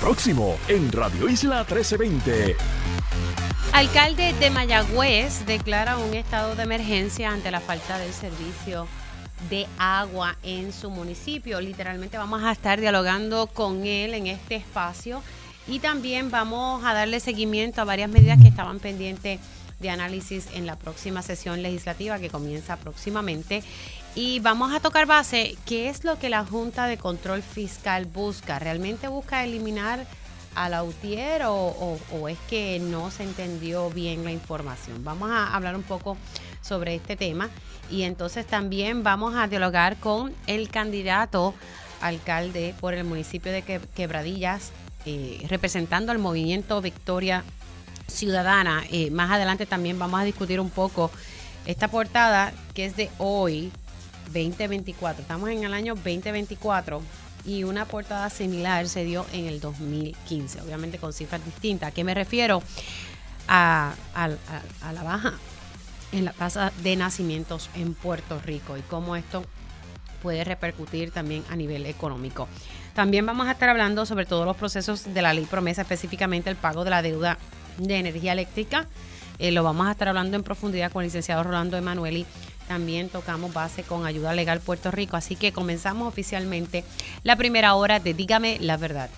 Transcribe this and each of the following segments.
Próximo en Radio Isla 1320. Alcalde de Mayagüez declara un estado de emergencia ante la falta del servicio de agua en su municipio. Literalmente vamos a estar dialogando con él en este espacio y también vamos a darle seguimiento a varias medidas que estaban pendientes de análisis en la próxima sesión legislativa que comienza próximamente. Y vamos a tocar base, ¿qué es lo que la Junta de Control Fiscal busca? ¿Realmente busca eliminar a la UTIER o, o, es que no se entendió bien la información? Vamos a hablar un poco sobre este tema y entonces también vamos a dialogar con el candidato alcalde por el municipio de Quebradillas, eh, representando al movimiento Victoria Ciudadana. Eh, más adelante también vamos a discutir un poco esta portada que es de hoy, 2024. Estamos en el año 2024 y una portada similar se dio en el 2015, obviamente con cifras distintas. ¿A qué me refiero? A, la baja en la tasa de nacimientos en Puerto Rico y cómo esto puede repercutir también a nivel económico. También vamos a estar hablando sobre todos los procesos de la ley promesa, específicamente el pago de la deuda de energía eléctrica. Eh, lo vamos a estar hablando en profundidad con el licenciado Rolando Emanueli. También tocamos base con Ayuda Legal Puerto Rico. Así que comenzamos oficialmente la primera hora de Dígame la Verdad.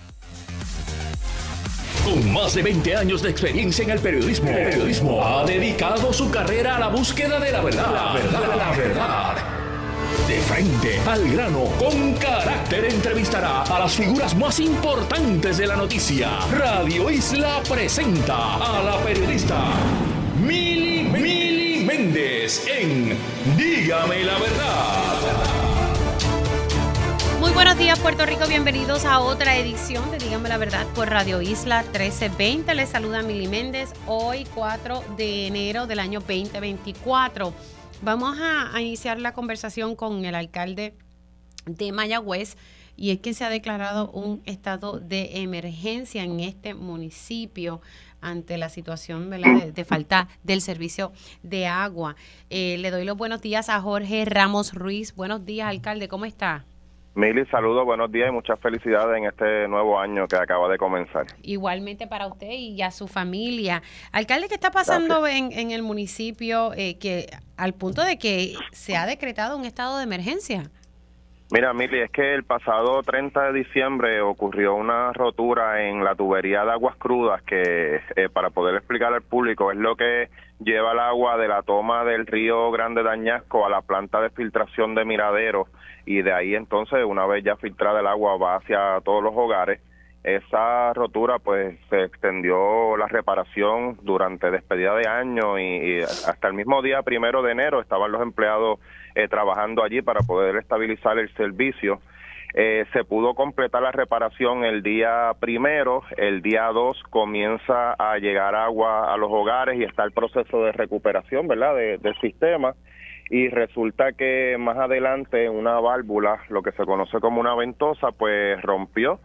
Con más de 20 años de experiencia en el periodismo, periodismo ha dedicado su carrera a la búsqueda de la verdad. La verdad, la verdad. De frente al grano, con carácter entrevistará a las figuras más importantes de la noticia. Radio Isla presenta a la periodista Mili, Mili Méndez en Dígame la verdad. Muy buenos días Puerto Rico, bienvenidos a otra edición de Dígame la Verdad por Radio Isla 1320. Les saluda Mili Méndez, hoy 4 de enero del año 2024. Vamos a, iniciar la conversación con el alcalde de Mayagüez y es que se ha declarado un estado de emergencia en este municipio ante la situación de, falta del servicio de agua. Eh, le doy los buenos días a Jorge Ramos Ruiz. Buenos días, alcalde, ¿cómo está? Mili, saludos, buenos días y muchas felicidades en este nuevo año que acaba de comenzar. Igualmente para usted y a su familia. Alcalde, ¿qué está pasando en, en, el municipio eh, que al punto de que se ha decretado un estado de emergencia? Mira, Mili, es que el pasado 30 de diciembre ocurrió una rotura en la tubería de aguas crudas que, eh, para poder explicar al público, es lo que lleva el agua de la toma del río Grande Dañasco a la planta de filtración de Miradero. Y de ahí entonces una vez ya filtrada el agua va hacia todos los hogares esa rotura pues se extendió la reparación durante despedida de año y, hasta el mismo día primero de enero estaban los empleados eh, trabajando allí para poder estabilizar el servicio. Eh, se pudo completar la reparación el día primero, el día dos comienza a llegar agua a los hogares y está el proceso de recuperación, ¿verdad?, del sistema. Y resulta que más adelante una válvula, lo que se conoce como una ventosa, pues rompió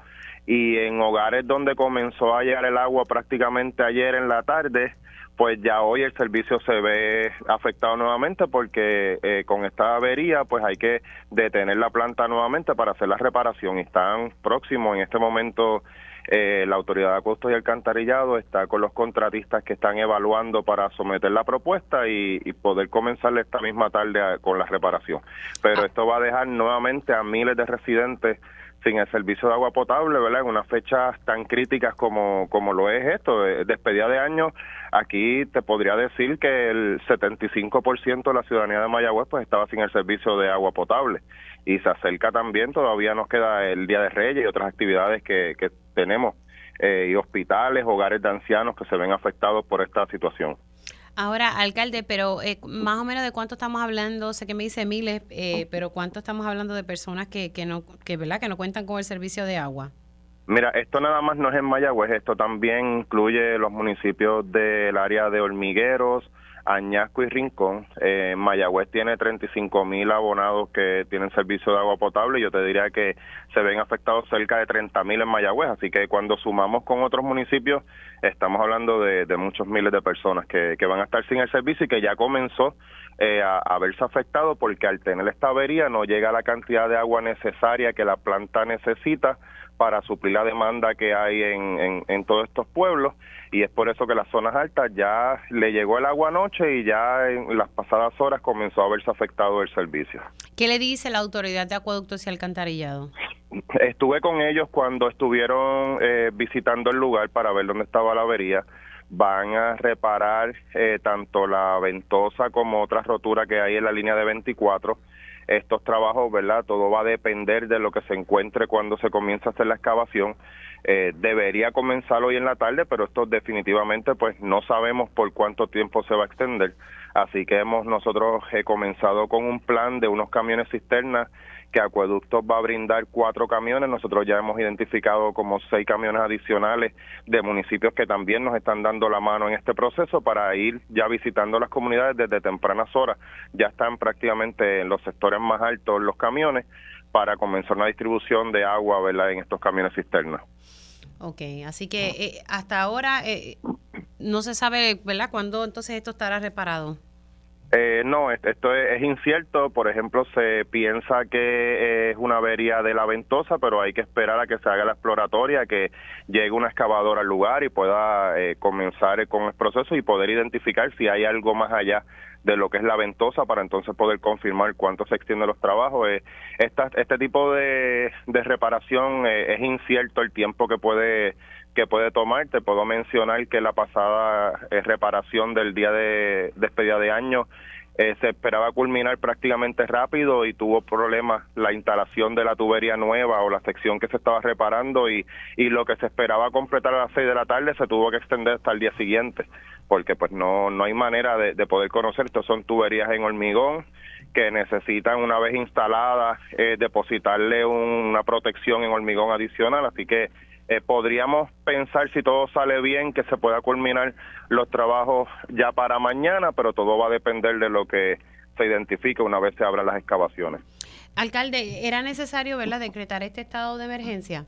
y en hogares donde comenzó a llegar el agua prácticamente ayer en la tarde, pues ya hoy el servicio se ve afectado nuevamente porque eh, con esta avería pues hay que detener la planta nuevamente para hacer la reparación y están próximos en este momento eh, la Autoridad de Costos y Alcantarillado está con los contratistas que están evaluando para someter la propuesta y, poder comenzar esta misma tarde con la reparación. Pero ah. esto va a dejar nuevamente a miles de residentes sin el servicio de agua potable, ¿verdad? En unas fechas tan críticas como, como lo es esto, despedida de año, aquí te podría decir que el 75% de la ciudadanía de Mayagüez pues estaba sin el servicio de agua potable y se acerca también, todavía nos queda el Día de Reyes y otras actividades que, que tenemos eh, y hospitales, hogares de ancianos que se ven afectados por esta situación. Ahora, alcalde, pero eh, más o menos de cuánto estamos hablando, sé que me dice miles, eh, pero cuánto estamos hablando de personas que, que no, que verdad, que no cuentan con el servicio de agua. Mira, esto nada más no es en Mayagüez, esto también incluye los municipios del área de Hormigueros, Añasco y Rincón. Eh, Mayagüez tiene 35 mil abonados que tienen servicio de agua potable. Yo te diría que se ven afectados cerca de 30 mil en Mayagüez. Así que cuando sumamos con otros municipios, estamos hablando de, muchos miles de personas que, van a estar sin el servicio y que ya comenzó eh, a, a, verse afectado porque al tener esta avería no llega la cantidad de agua necesaria que la planta necesita para suplir la demanda que hay en, en, todos estos pueblos y es por eso que las zonas altas ya le llegó el agua anoche y ya en las pasadas horas comenzó a verse afectado el servicio. ¿Qué le dice la autoridad de acueductos y alcantarillado? Estuve con ellos cuando estuvieron eh, visitando el lugar para ver dónde estaba la avería van a reparar eh, tanto la ventosa como otras roturas que hay en la línea de 24 estos trabajos, ¿verdad? Todo va a depender de lo que se encuentre cuando se comience a hacer la excavación. Eh, debería comenzar hoy en la tarde, pero esto definitivamente pues no sabemos por cuánto tiempo se va a extender. Así que hemos nosotros he comenzado con un plan de unos camiones cisternas que Acueductos va a brindar cuatro camiones. Nosotros ya hemos identificado como seis camiones adicionales de municipios que también nos están dando la mano en este proceso para ir ya visitando las comunidades desde tempranas horas. Ya están prácticamente en los sectores más altos los camiones para comenzar una distribución de agua ¿verdad? en estos camiones cisternas. Ok, así que eh, hasta ahora eh, no se sabe, ¿verdad?, cuándo entonces esto estará reparado. Eh, no, esto es, incierto. Por ejemplo, se piensa que es una avería de la ventosa, pero hay que esperar a que se haga la exploratoria, que llegue una excavadora al lugar y pueda eh, comenzar con el proceso y poder identificar si hay algo más allá de lo que es la ventosa para entonces poder confirmar cuánto se extienden los trabajos. Eh, este tipo de, de reparación eh, es incierto el tiempo que puede que puede tomar. Te puedo mencionar que la pasada eh, reparación del día de despedida de año eh, se esperaba culminar prácticamente rápido y tuvo problemas la instalación de la tubería nueva o la sección que se estaba reparando y, y lo que se esperaba completar a las 6 de la tarde se tuvo que extender hasta el día siguiente porque pues no, no hay manera de, de poder conocer. Estos son tuberías en hormigón que necesitan una vez instaladas eh, depositarle una protección en hormigón adicional, así que eh, podríamos pensar si todo sale bien que se pueda culminar los trabajos ya para mañana, pero todo va a depender de lo que se identifique una vez se abran las excavaciones. Alcalde, ¿era necesario ¿verdad, decretar este estado de emergencia?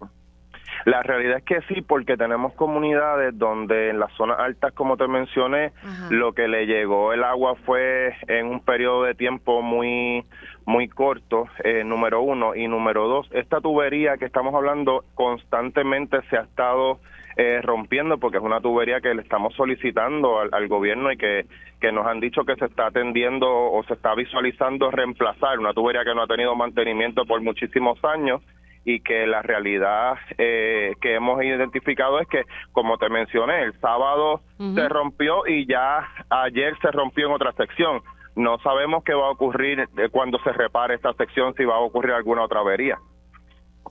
La realidad es que sí, porque tenemos comunidades donde en las zonas altas, como te mencioné, lo que le llegó el agua fue en un periodo de tiempo muy muy corto, eh, número uno, y número dos, esta tubería que estamos hablando constantemente se ha estado eh, rompiendo porque es una tubería que le estamos solicitando al, al, gobierno y que, que nos han dicho que se está atendiendo o se está visualizando reemplazar una tubería que no ha tenido mantenimiento por muchísimos años y que la realidad eh, que hemos identificado es que, como te mencioné, el sábado se rompió y ya ayer se rompió en otra sección. No sabemos qué va a ocurrir eh, cuando se repare esta sección, si va a ocurrir alguna otra avería.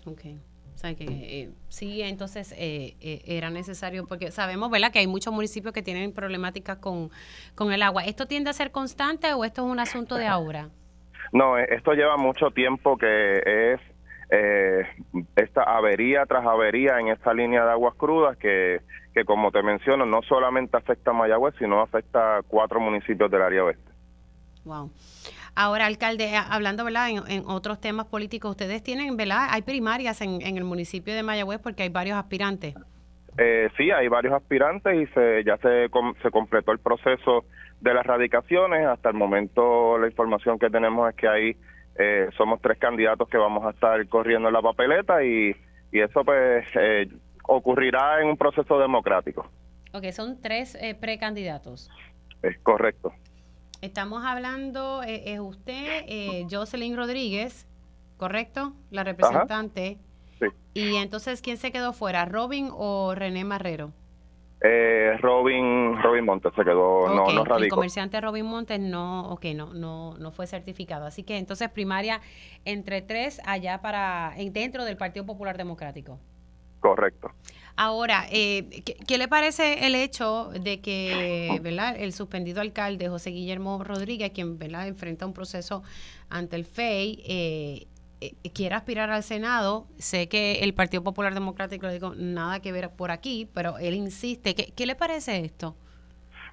Ok. O sea que eh, sí, entonces era necesario, porque sabemos, ¿verdad?, que hay muchos municipios que tienen problemáticas con, con el agua. ¿Esto tiende a ser constante o esto es un asunto de ahora? No, esto lleva mucho tiempo que es eh, esta avería tras avería en esta línea de aguas crudas que, que como te menciono, no solamente afecta a Mayagüez, sino afecta a cuatro municipios del área oeste. Wow. Ahora, alcalde, eh, hablando ¿verdad? En, otros temas políticos, ustedes tienen, ¿verdad? Hay primarias en, en el municipio de Mayagüez porque hay varios aspirantes. Eh, sí, hay varios aspirantes y se, ya se, se completó el proceso de las radicaciones. Hasta el momento la información que tenemos es que hay eh, somos tres candidatos que vamos a estar corriendo en la papeleta y, y eso pues eh, ocurrirá en un proceso democrático. Ok, son tres eh, precandidatos. Es correcto. Estamos hablando, es usted, Jocelyn Rodríguez, ¿correcto? La representante. Sí. Y entonces, ¿quién se quedó fuera, Robin o René Marrero? Eh, Robin Robin Montes se quedó no no radicó. el comerciante Robin Montes no okay, no no no fue certificado así que entonces primaria entre tres allá para dentro del Partido Popular Democrático correcto ahora eh, ¿qué, le parece el hecho de que verdad el suspendido alcalde José Guillermo Rodríguez quien verdad enfrenta un proceso ante el FEI eh, eh, quiere aspirar al Senado, sé que el Partido Popular Democrático digo nada que ver por aquí, pero él insiste. ¿Qué, le parece esto?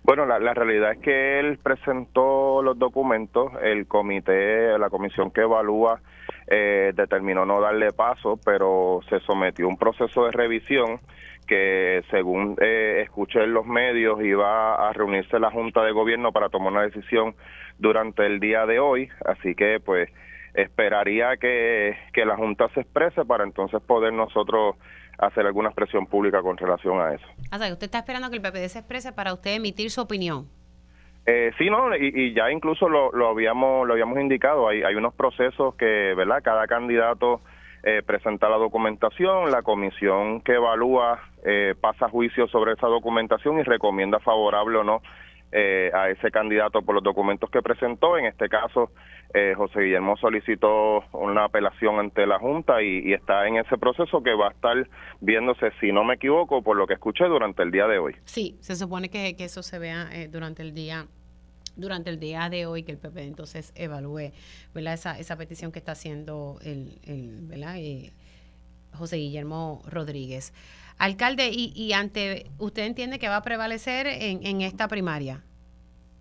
Bueno, la, realidad es que él presentó los documentos, el comité, la comisión que evalúa eh, determinó no darle paso, pero se sometió a un proceso de revisión que según eh, escuché en los medios iba a reunirse la Junta de Gobierno para tomar una decisión durante el día de hoy, así que pues esperaría que, que la Junta se exprese para entonces poder nosotros hacer alguna expresión pública con relación a eso. O sea, usted está esperando que el PPD se exprese para usted emitir su opinión. Eh, sí, no, y, ya incluso lo, lo, habíamos lo habíamos indicado. Hay, hay unos procesos que, ¿verdad? Cada candidato eh, presenta la documentación, la comisión que evalúa eh, pasa juicio sobre esa documentación y recomienda favorable o no eh, a ese candidato por los documentos que presentó. En este caso, eh, José Guillermo solicitó una apelación ante la Junta y, está en ese proceso que va a estar viéndose, si no me equivoco, por lo que escuché durante el día de hoy. Sí, se supone que, eso se vea eh, durante el día durante el día de hoy que el PP entonces evalúe ¿verdad? Esa, esa petición que está haciendo el, el ¿verdad? José Guillermo Rodríguez. Alcalde, y, y ante, ¿usted entiende que va a prevalecer en, en esta primaria?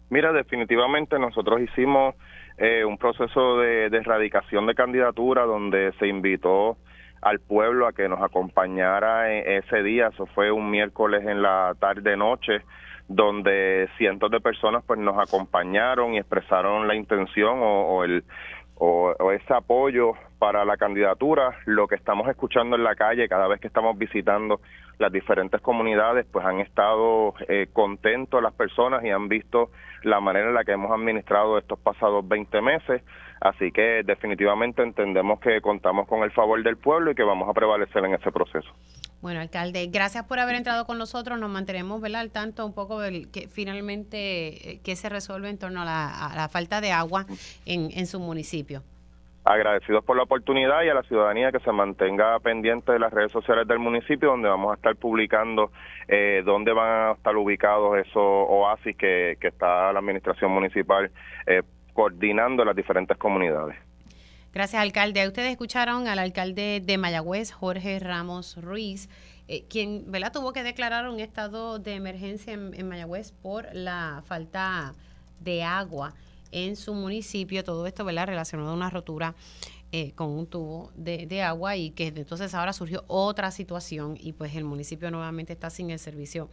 Mira, definitivamente nosotros hicimos eh, un proceso de, erradicación de candidatura donde se invitó al pueblo a que nos acompañara e, ese día, eso fue un miércoles en la tarde noche, donde cientos de personas pues nos acompañaron y expresaron la intención o, el o, ese apoyo para la candidatura, lo que estamos escuchando en la calle cada vez que estamos visitando las diferentes comunidades, pues han estado eh, contentos las personas y han visto la manera en la que hemos administrado estos pasados 20 meses. Así que definitivamente entendemos que contamos con el favor del pueblo y que vamos a prevalecer en ese proceso. Bueno, alcalde, gracias por haber entrado con nosotros. Nos mantenemos al tanto un poco de que finalmente eh, qué se resuelve en torno a la, falta de agua en su municipio agradecidos por la oportunidad y a la ciudadanía que se mantenga pendiente de las redes sociales del municipio donde vamos a estar publicando eh, dónde van a estar ubicados esos oasis que, que está la administración municipal eh, coordinando las diferentes comunidades. Gracias, alcalde. Ustedes escucharon al alcalde de Mayagüez, Jorge Ramos Ruiz, eh, quien ¿verdad? tuvo que declarar un estado de emergencia en, en Mayagüez por la falta de agua en su municipio. Todo esto, ¿verdad? Relacionado a una rotura eh, con un tubo de, agua y que entonces ahora surgió otra situación y pues el municipio nuevamente está sin el servicio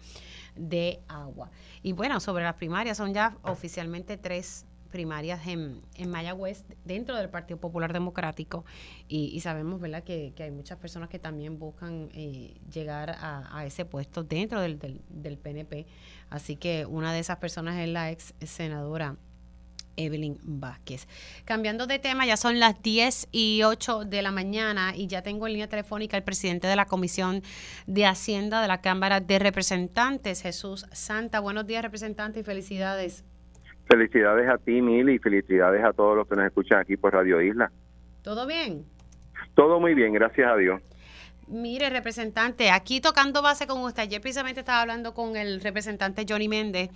de agua. Y bueno, sobre las primarias, son ya oficialmente tres primarias en, en Mayagüez dentro del Partido Popular Democrático y, sabemos verdad que, hay muchas personas que también buscan eh, llegar a, ese puesto dentro del, del PNP así que una de esas personas es la ex senadora Evelyn Vázquez. Cambiando de tema, ya son las 10 y 8 de la mañana y ya tengo en línea telefónica al presidente de la Comisión de Hacienda de la Cámara de Representantes, Jesús Santa. Buenos días, representante, y felicidades. Felicidades a ti, Mil, y felicidades a todos los que nos escuchan aquí por Radio Isla. ¿Todo bien? Todo muy bien, gracias a Dios. Mire, representante, aquí tocando base con usted, ayer precisamente estaba hablando con el representante Johnny Méndez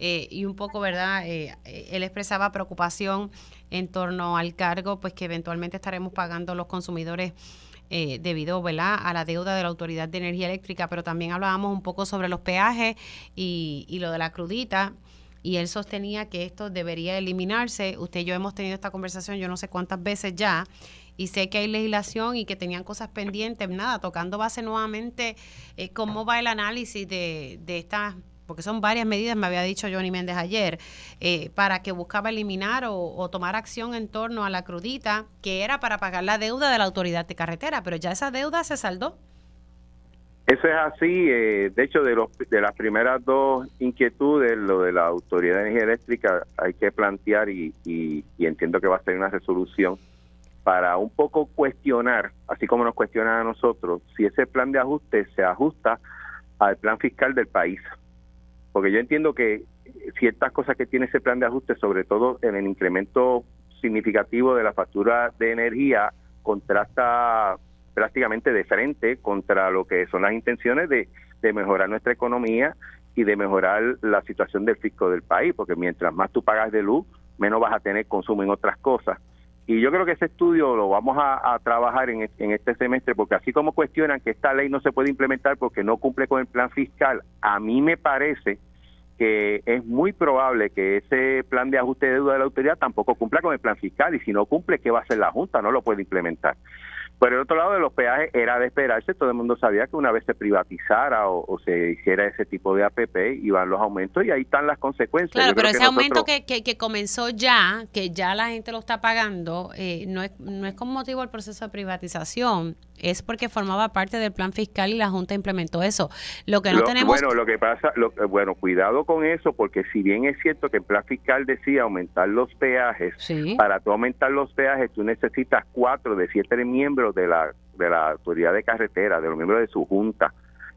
eh, y un poco, ¿verdad? Eh, eh, él expresaba preocupación en torno al cargo, pues que eventualmente estaremos pagando los consumidores debido, ¿verdad? A la deuda de la Autoridad de Energía Eléctrica, pero también hablábamos un poco sobre los peajes y, y lo de la crudita y él sostenía que esto debería eliminarse. Usted y yo hemos tenido esta conversación yo no sé cuántas veces ya y sé que hay legislación y que tenían cosas pendientes, nada, tocando base nuevamente eh, cómo va el análisis de, de estas porque son varias medidas, me había dicho Johnny Méndez ayer, eh, para que buscaba eliminar o, tomar acción en torno a la crudita, que era para pagar la deuda de la autoridad de carretera, pero ya esa deuda se saldó. Eso es así, eh, de hecho, de, los, de las primeras dos inquietudes, lo de la Autoridad de Energía Eléctrica, hay que plantear y, y entiendo que va a ser una resolución para un poco cuestionar, así como nos cuestionan a nosotros, si ese plan de ajuste se ajusta al plan fiscal del país. Porque yo entiendo que ciertas cosas que tiene ese plan de ajuste, sobre todo en el incremento significativo de la factura de energía, contrasta prácticamente de frente contra lo que son las intenciones de, de mejorar nuestra economía y de mejorar la situación del fisco del país, porque mientras más tú pagas de luz, menos vas a tener consumo en otras cosas. Y yo creo que ese estudio lo vamos a, trabajar en, este semestre, porque así como cuestionan que esta ley no se puede implementar porque no cumple con el plan fiscal, a mí me parece que es muy probable que ese plan de ajuste de deuda de la autoridad tampoco cumpla con el plan fiscal y si no cumple, ¿qué va a hacer la Junta? No lo puede implementar. Por el otro lado de los peajes era de esperarse, todo el mundo sabía que una vez se privatizara o, se hiciera ese tipo de APP iban los aumentos y ahí están las consecuencias. Claro, pero ese aumento que, que, comenzó ya, que ya la gente lo está pagando, eh, no, es, no es con motivo del proceso de privatización, es porque formaba parte del plan fiscal y la Junta implementó eso. Lo que no tenemos... Bueno, lo que pasa, lo, bueno, cuidado con eso, porque si bien es cierto que el plan fiscal decía aumentar los peajes, para tú aumentar los peajes tú necesitas cuatro de siete miembros de la, de la autoridad de carretera, de los miembros de su junta,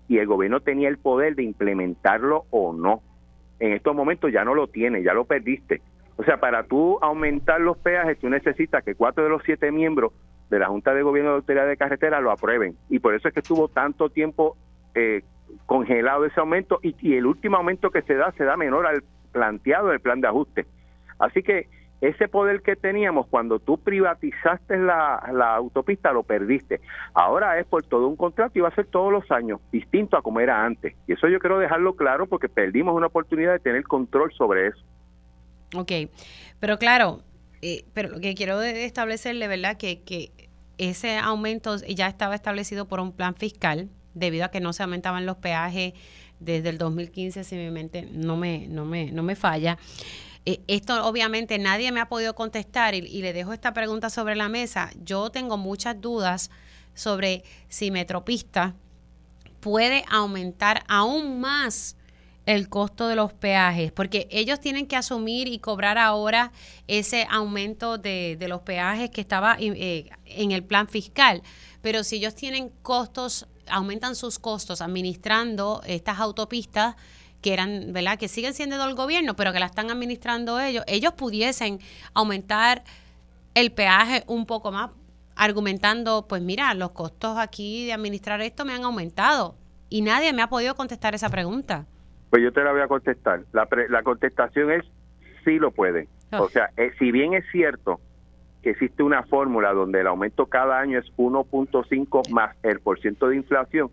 y el gobierno tenía el poder de implementarlo o no. En estos momentos ya no lo tiene, ya lo perdiste. O sea, para tú aumentar los peajes, tú necesitas que cuatro de los siete miembros de la Junta de Gobierno de Autoridad de Carretera lo aprueben. Y por eso es que estuvo tanto tiempo eh, congelado ese aumento y, y, el último aumento que se da se da menor al planteado en el plan de ajuste. Así que ese poder que teníamos cuando tú privatizaste la, autopista lo perdiste. Ahora es por todo un contrato y va a ser todos los años, distinto a como era antes. Y eso yo quiero dejarlo claro porque perdimos una oportunidad de tener control sobre eso. Ok, pero claro, eh, pero lo que quiero establecerle, ¿verdad? Que, que ese aumento ya estaba establecido por un plan fiscal debido a que no se aumentaban los peajes desde el 2015, si mi mente no me, no me, no me falla. Eh, esto obviamente nadie me ha podido contestar y, le dejo esta pregunta sobre la mesa. Yo tengo muchas dudas sobre si Metropista puede aumentar aún más el costo de los peajes, porque ellos tienen que asumir y cobrar ahora ese aumento de, los peajes que estaba eh, en el plan fiscal. Pero si ellos tienen costos, aumentan sus costos administrando estas autopistas, que eran, ¿verdad? Que siguen siendo del gobierno, pero que la están administrando ellos, ellos pudiesen aumentar el peaje un poco más, argumentando, pues mira, los costos aquí de administrar esto me han aumentado. Y nadie me ha podido contestar esa pregunta. Pues yo te la voy a contestar. La, la contestación es sí lo pueden. O sea, eh, si bien es cierto que existe una fórmula donde el aumento cada año es 1.5 más el porciento de inflación,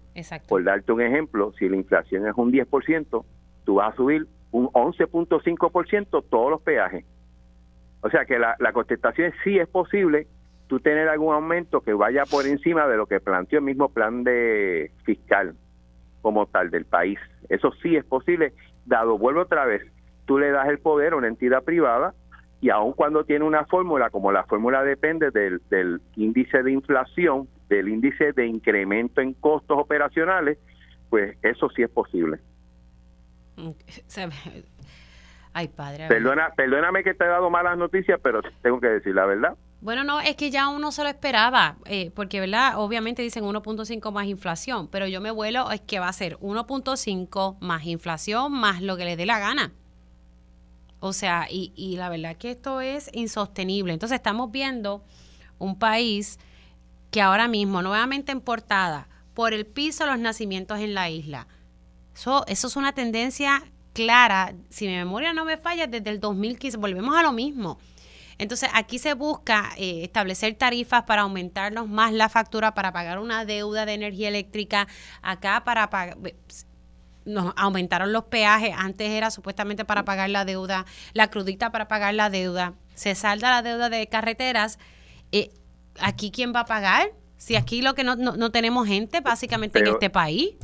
por darte un ejemplo, si la inflación es un 10%, tú vas a subir un 11.5% todos los peajes. O sea que la, contestación es sí es posible tú tener algún aumento que vaya por encima de lo que planteó el mismo plan de fiscal como tal del país. Eso sí es posible, dado, vuelvo otra vez, tú le das el poder a una entidad privada y aun cuando tiene una fórmula, como la fórmula depende del índice de inflación, del índice de incremento en costos operacionales, pues eso sí es posible. Ay, padre. Perdona, perdóname que te he dado malas noticias, pero tengo que decir la verdad. Bueno, no, es que ya uno se lo esperaba, eh, porque, ¿verdad? Obviamente dicen 1.5 más inflación, pero yo me vuelo, es que va a ser 1.5 más inflación más lo que le dé la gana. O sea, y, y la verdad que esto es insostenible. Entonces estamos viendo un país que ahora mismo, nuevamente en portada, por el piso los nacimientos en la isla eso, eso es una tendencia clara. Si mi memoria no me falla, desde el 2015, volvemos a lo mismo. Entonces, aquí se busca eh, establecer tarifas para aumentarnos más la factura, para pagar una deuda de energía eléctrica. Acá para pagar, nos aumentaron los peajes. Antes era supuestamente para pagar la deuda, la crudita para pagar la deuda. Se salda la deuda de carreteras. Eh, ¿Aquí quién va a pagar? Si aquí lo que no, no, tenemos gente básicamente en este país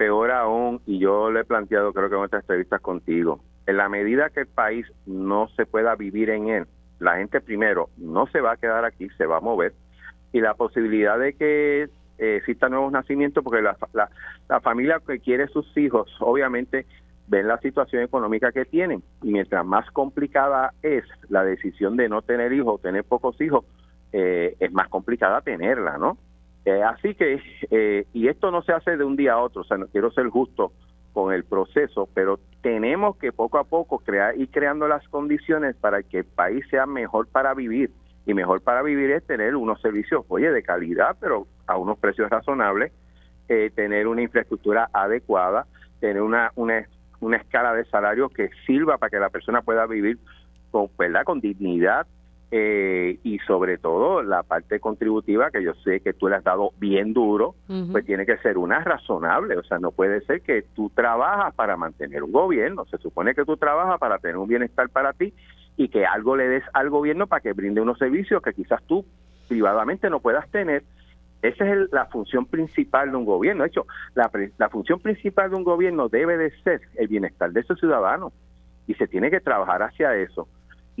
peor aún, y yo le he planteado creo que en otras entrevistas contigo, en la medida que el país no se pueda vivir en él, la gente primero no se va a quedar aquí, se va a mover, y la posibilidad de que eh, existan nuevos nacimientos, porque la, la, familia que quiere sus hijos, obviamente ven la situación económica que tienen, y mientras más complicada es la decisión de no tener hijos o tener pocos hijos, eh, es más complicada tenerla, ¿no? Eh, así que, eh, y esto no se hace de un día a otro, o sea, no quiero ser justo con el proceso, pero tenemos que poco a poco crear y creando las condiciones para que el país sea mejor para vivir. Y mejor para vivir es tener unos servicios, oye, de calidad, pero a unos precios razonables, eh, tener una infraestructura adecuada, tener una, una, una escala de salario que sirva para que la persona pueda vivir con, ¿verdad? con dignidad, eh, y sobre todo la parte contributiva que yo sé que tú le has dado bien duro, pues tiene que ser una razonable, o sea, no puede ser que tú trabajas para mantener un gobierno, se supone que tú trabajas para tener un bienestar para ti y que algo le des al gobierno para que brinde unos servicios que quizás tú privadamente no puedas tener Esa es la función principal de un gobierno. De hecho, la, la función principal de un gobierno debe de ser el bienestar de sus ciudadanos y se tiene que trabajar hacia eso.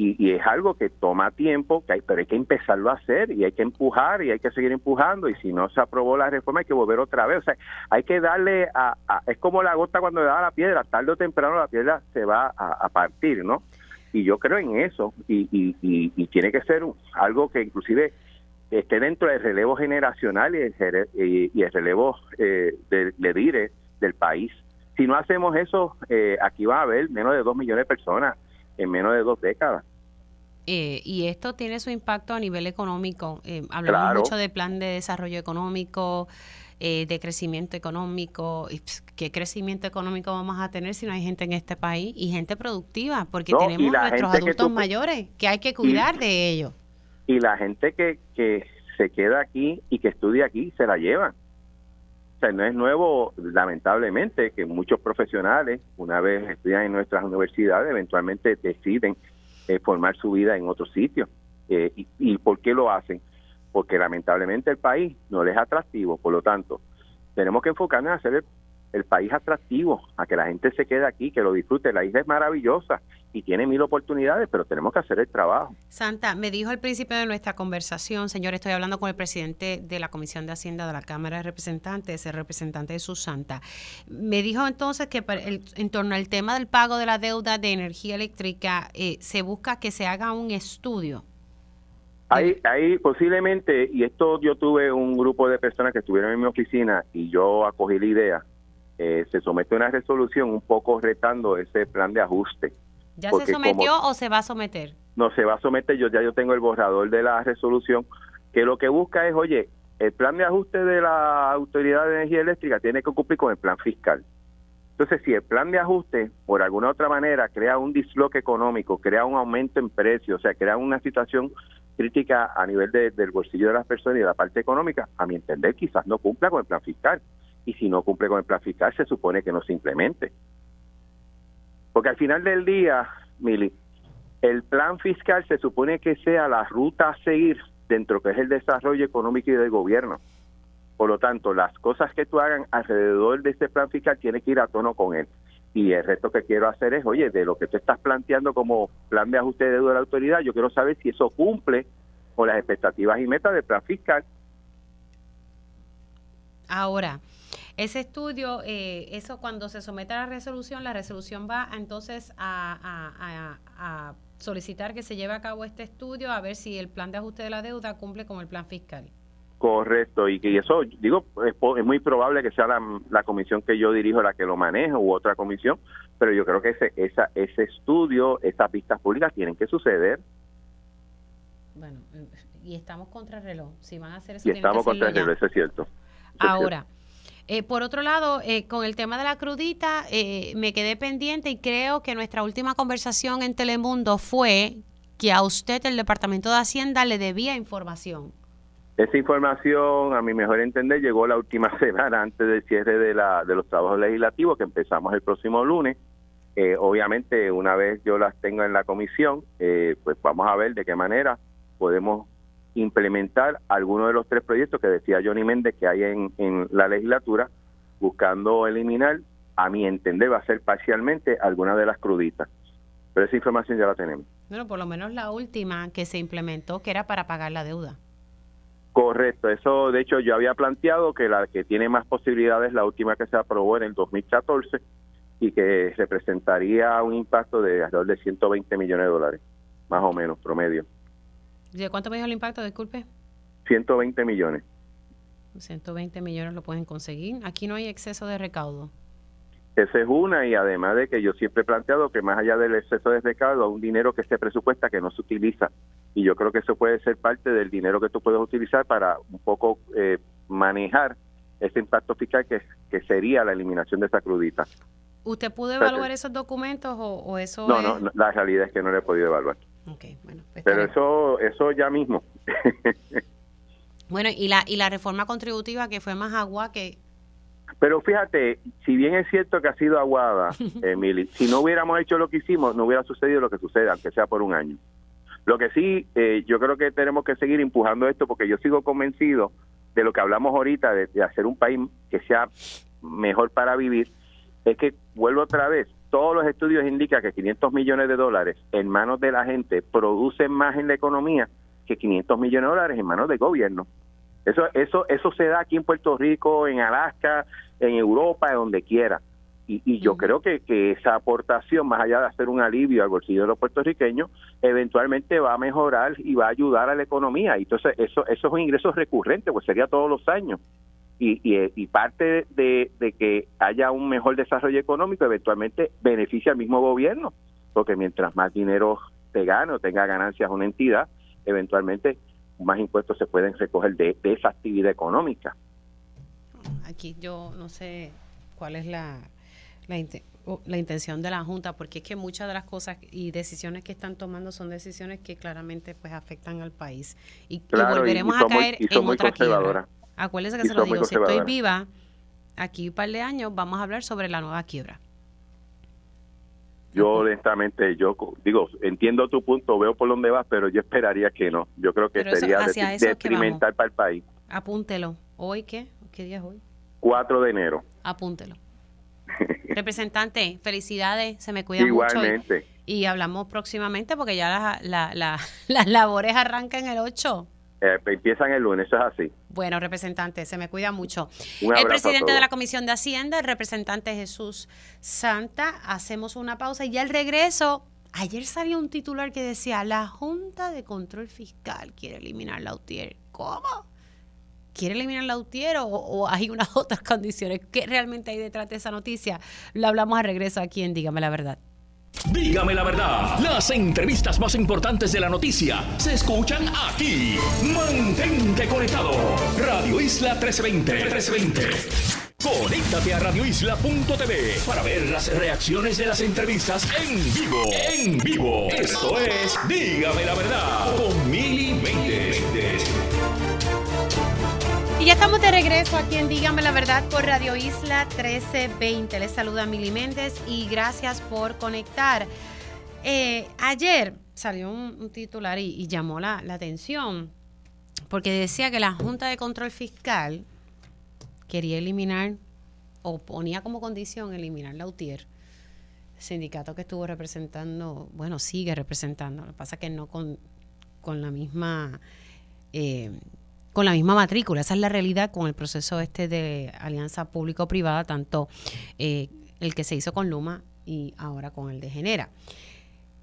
Y, es algo que toma tiempo, que hay, pero hay que empezarlo a hacer y hay que empujar y hay que seguir empujando y si no se aprobó la reforma hay que volver otra vez. O sea, hay que darle a, es como la gota cuando le da la piedra, tarde o temprano la piedra se va a, partir, ¿no? Y yo creo en eso y, y, tiene que ser algo que inclusive esté dentro del relevo generacional y el, y el relevo eh, de, de del país. Si no hacemos eso, eh, aquí va a haber menos de dos millones de personas en menos de dos décadas. Eh, y esto tiene su impacto a nivel económico. Eh, hablamos mucho de plan de desarrollo económico, eh, de crecimiento económico. ¿Qué crecimiento económico vamos a tener si no hay gente en este país? Y gente productiva, porque tenemos nuestros adultos mayores que hay que cuidar de ellos. Y la gente que, que se queda aquí y que estudia aquí se la llevan. O sea, no es nuevo, lamentablemente, que muchos profesionales, una vez estudian en nuestras universidades, eventualmente deciden eh, formar su vida en otro sitio. Eh, y, ¿Y por qué lo hacen? Porque lamentablemente el país no les es atractivo, por lo tanto, tenemos que enfocarnos en hacer el, país atractivo, a que la gente se quede aquí, que lo disfrute. La isla es maravillosa y tiene mil oportunidades, pero tenemos que hacer el trabajo. Santa, me dijo al principio de nuestra conversación, señor, estoy hablando con el presidente de la Comisión de Hacienda de la Cámara de Representantes, el representante de su Santa. Me dijo entonces que en torno al tema del pago de la deuda de energía eléctrica, eh, se busca que se haga un estudio. Ahí, ahí posiblemente, y esto yo tuve un grupo de personas que estuvieron en mi oficina y yo acogí la idea, eh, se somete una resolución un poco retando ese plan de ajuste ¿Ya se sometió o se va a someter? No, se va a someter, yo ya yo tengo el borrador de la resolución, que lo que busca es, oye, el plan de ajuste de la Autoridad de Energía Eléctrica tiene que cumplir con el plan fiscal. Entonces, si el plan de ajuste, por alguna otra manera, crea un disloque económico, crea un aumento en precios, o sea, crea una situación crítica a nivel del bolsillo de las personas y de la parte económica, a mi entender, quizás no cumpla con el plan fiscal. Y si no cumple con el plan fiscal, se supone que no se implemente. Porque al final del día, Mili, el plan fiscal se supone que sea la ruta a seguir dentro que es el desarrollo económico y del gobierno. Por lo tanto, las cosas que tú hagan alrededor de este plan fiscal tienen que ir a tono con él. Y el resto que quiero hacer es, oye, de lo que tú estás planteando como plan de ajuste de deuda de la autoridad, yo quiero saber si eso cumple con las expectativas y metas del plan fiscal. Ahora, ese estudio, eh, eso cuando se somete a la resolución, la resolución va entonces a, solicitar que se lleve a cabo este estudio a ver si el plan de ajuste de la deuda cumple con el plan fiscal. Correcto, y que eso, digo, es, muy probable que sea la, comisión que yo dirijo la que lo maneje u otra comisión, pero yo creo que ese, esa, ese estudio, esas vistas públicas tienen que suceder. Bueno, y estamos contra el reloj. Si van a hacer eso, y estamos contra el reloj, eso es cierto. Ahora, eh, por otro lado, eh, con el tema de la crudita, eh, me quedé pendiente y creo que nuestra última conversación en Telemundo fue que a usted el Departamento de Hacienda le debía información. Esa información, a mi mejor entender, llegó la última semana antes del cierre de, la, de los trabajos legislativos que empezamos el próximo lunes. obviamente, una vez yo las tenga en la comisión, pues vamos a ver de qué manera podemos implementar algunos de los tres proyectos que decía Johnny Méndez que hay en, en la legislatura, buscando eliminar, a mi entender, va a ser parcialmente alguna de las cruditas. Pero esa información ya la tenemos. Bueno, por lo menos la última que se implementó, que era para pagar la deuda. Correcto, eso de hecho yo había planteado que la que tiene más posibilidades, la última que se aprobó en el 2014 y que representaría un impacto de alrededor de 120 millones de dólares, más o menos, promedio. ¿De cuánto me dijo el impacto? Disculpe. 120 millones. 120 millones lo pueden conseguir. Aquí no hay exceso de recaudo. Esa es una y además de que yo siempre he planteado que más allá del exceso de recaudo, un dinero que se presupuesta que no se utiliza. Y yo creo que eso puede ser parte del dinero que tú puedes utilizar para un poco eh, manejar ese impacto fiscal que, que sería la eliminación de esa crudita. ¿Usted pudo evaluar esos documentos o, eso no, no, la realidad es que no le he podido evaluar. Pues Pero eso, eso ya mismo. bueno, y la, y la reforma contributiva que fue más agua que... Pero fíjate, si bien es cierto que ha sido aguada, Emily, si no hubiéramos hecho lo que hicimos, no hubiera sucedido lo que sucede, aunque sea por un año. Lo que sí, eh, yo creo que tenemos que seguir empujando esto porque yo sigo convencido de lo que hablamos ahorita, de, hacer un país que sea mejor para vivir, es que vuelvo otra vez, todos los estudios indican que 500 millones de dólares en manos de la gente producen más en la economía que 500 millones de dólares en manos del gobierno. Eso, eso, eso se da aquí en Puerto Rico, en Alaska, en Europa, donde quiera. Y, yo creo que, que esa aportación, más allá de hacer un alivio al bolsillo de los puertorriqueños, eventualmente va a mejorar y va a ayudar a la economía. Y entonces eso, eso es un ingreso recurrente, pues sería todos los años. Y, y, parte de, de, que haya un mejor desarrollo económico eventualmente beneficia al mismo gobierno, porque mientras más dinero te gane o tenga ganancias una entidad, eventualmente más impuestos se pueden recoger de, de esa actividad económica. Aquí yo no sé cuál es la la, intención de la Junta, porque es que muchas de las cosas y decisiones que están tomando son decisiones que claramente pues afectan al país. Y, volveremos a caer en otra quiebra. Acuérdense que se lo digo, si estoy viva, aquí un par de años vamos a hablar sobre la nueva quiebra. Yo honestamente, yo digo, entiendo tu punto, veo por dónde vas, pero yo esperaría que no. Yo creo que sería detrimental para el país. Apúntelo. ¿Hoy qué? ¿Qué día es hoy? 4 de enero. Apúntelo. Representante, felicidades, se me cuida Igualmente. mucho. Y, hablamos próximamente porque ya las labores arrancan el 8. Eh, empiezan el lunes, eso es así. Bueno, representante, se me cuida mucho. El presidente de la Comisión de Hacienda, el representante Jesús Santa, hacemos una pausa y ya al regreso, ayer salió un titular que decía, la Junta de Control Fiscal quiere eliminar la UTIER. ¿Cómo? quiere eliminar la UTIER o, hay unas otras condiciones. ¿Qué realmente hay detrás de esa noticia? Lo hablamos a regreso aquí en Dígame la Verdad. Dígame la verdad, las entrevistas más importantes de la noticia se escuchan aquí. Mantente conectado. Radio Isla 1320. 1320. Conéctate a radioisla.tv para ver las reacciones de las entrevistas en vivo. En vivo. Esto es Dígame la verdad con Mili y ya estamos de regreso aquí en Dígame la Verdad por Radio Isla 1320. Les saluda Mili Méndez y gracias por conectar. Eh, ayer salió un, titular y, llamó la, atención porque decía que la Junta de Control Fiscal quería eliminar o ponía como condición eliminar la UTIER, sindicato que estuvo representando, bueno, sigue representando, lo que pasa que no con, con la misma... Eh, con la misma matrícula. Esa es la realidad con el proceso este de alianza público-privada, tanto eh, el que se hizo con Luma y ahora con el de Genera.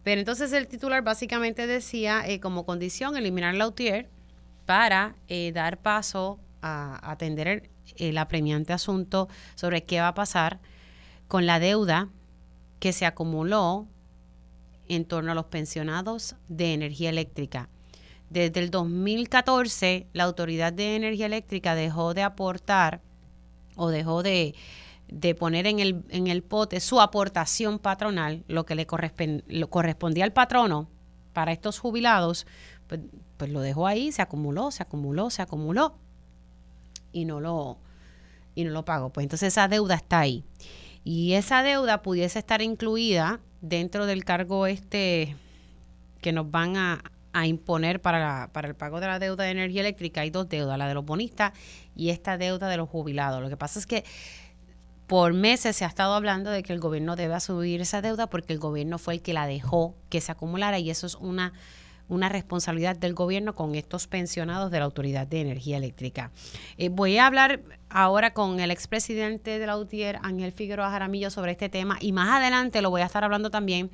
Pero entonces el titular básicamente decía eh, como condición eliminar la UTIER para eh, dar paso a atender el, apremiante asunto sobre qué va a pasar con la deuda que se acumuló en torno a los pensionados de energía eléctrica. Desde el 2014, la Autoridad de Energía Eléctrica dejó de aportar o dejó de, poner en el, en el pote su aportación patronal, lo que le correspondía al patrono para estos jubilados, pues, pues, lo dejó ahí, se acumuló, se acumuló, se acumuló y no lo y no lo pagó. Pues entonces esa deuda está ahí. Y esa deuda pudiese estar incluida dentro del cargo este que nos van a, a imponer para, para el pago de la deuda de energía eléctrica hay dos deudas, la de los bonistas y esta deuda de los jubilados. Lo que pasa es que por meses se ha estado hablando de que el gobierno debe asumir esa deuda porque el gobierno fue el que la dejó que se acumulara y eso es una, una responsabilidad del gobierno con estos pensionados de la Autoridad de Energía Eléctrica. Eh, voy a hablar ahora con el expresidente de la UTIER, Ángel Figueroa Jaramillo, sobre este tema y más adelante lo voy a estar hablando también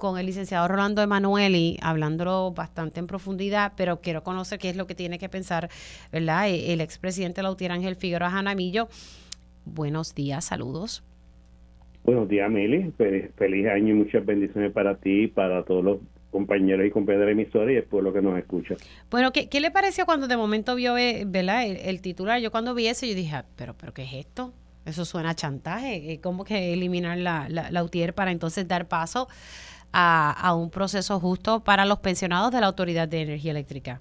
con el licenciado Rolando Emanueli, hablándolo bastante en profundidad, pero quiero conocer qué es lo que tiene que pensar, ¿verdad? E, el expresidente Lautier Ángel Figueroa Janamillo. Buenos días, saludos. Buenos días, Meli. Feliz, año y muchas bendiciones para ti y para todos los compañeros y compañeras de emisora y el pueblo que nos escucha. Bueno, ¿qué, qué le pareció cuando de momento vio eh, ¿verdad? El, titular? Yo cuando vi eso, yo dije, ah, pero, pero ¿qué es esto? Eso suena a chantaje. Eh, ¿Cómo que eliminar la, la, la UTIER para entonces dar paso a, un proceso justo para los pensionados de la Autoridad de Energía Eléctrica.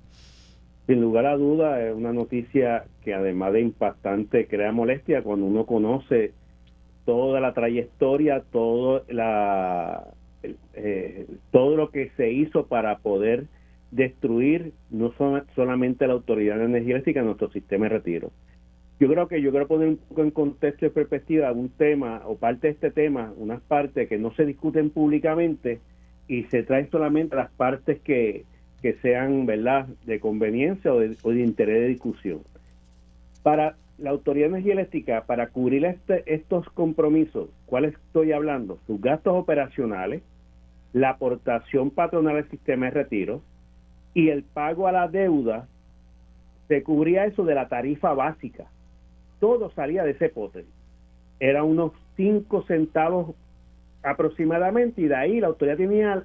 Sin lugar a duda, es una noticia que además de impactante crea molestia cuando uno conoce toda la trayectoria, todo la eh, todo lo que se hizo para poder destruir no solamente la Autoridad de Energía Eléctrica, nuestro sistema de retiro. Yo creo que yo quiero poner un poco en contexto y perspectiva un tema o parte de este tema, unas partes que no se discuten públicamente y se traen solamente las partes que, que sean verdad de conveniencia o de, interés de discusión. Para la Autoridad Eléctrica, para cubrir este, estos compromisos, ¿cuáles estoy hablando? Sus gastos operacionales, la aportación patronal al sistema de retiro y el pago a la deuda, se cubría eso de la tarifa básica. Todo salía de ese pote. Era unos 5 centavos aproximadamente y de ahí la autoridad tenía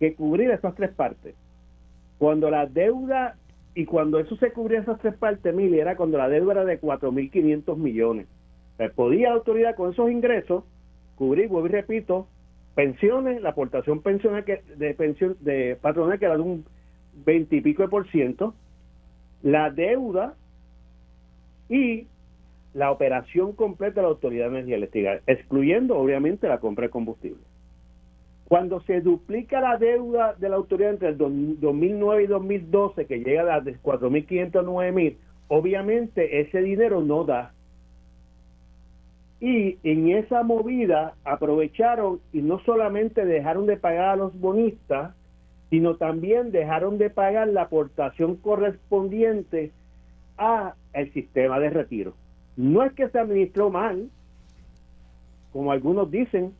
que cubrir esas tres partes. Cuando la deuda y cuando eso se cubría esas tres partes, mil, era cuando la deuda era de 4.500 millones. podía la autoridad con esos ingresos cubrir, vuelvo y repito, pensiones, la aportación pensional que, de pensión de patronal que era de un 20 y pico de por ciento, la deuda y la operación completa de la Autoridad de Energía Eléctrica, excluyendo obviamente la compra de combustible. Cuando se duplica la deuda de la autoridad entre el 2009 y 2012, que llega de 4.500 a 9.000, obviamente ese dinero no da. Y en esa movida aprovecharon y no solamente dejaron de pagar a los bonistas, sino también dejaron de pagar la aportación correspondiente a el sistema de retiro. No es que se administró mal, como algunos dicen,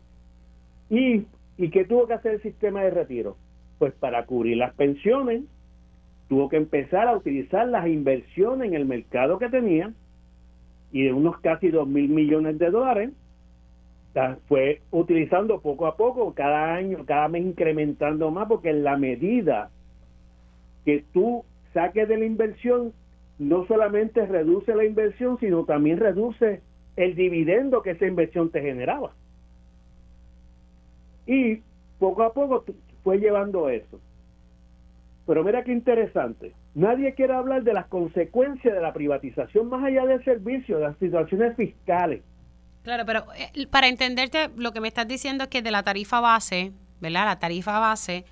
y ¿Y qué tuvo que hacer el sistema de retiro? Pues para cubrir las pensiones, tuvo que empezar a utilizar las inversiones en el mercado que tenía y de unos casi 2 mil millones de dólares, fue utilizando poco a poco, cada año, cada mes incrementando más, porque en la medida que tú saques de la inversión, no solamente reduce la inversión, sino también reduce el dividendo que esa inversión te generaba. Y poco a poco fue llevando eso. Pero mira qué interesante. Nadie quiere hablar de las consecuencias de la privatización más allá del servicio, de las situaciones fiscales. Claro, pero eh, para entenderte, lo que me estás diciendo es que de la tarifa base, ¿verdad? La tarifa base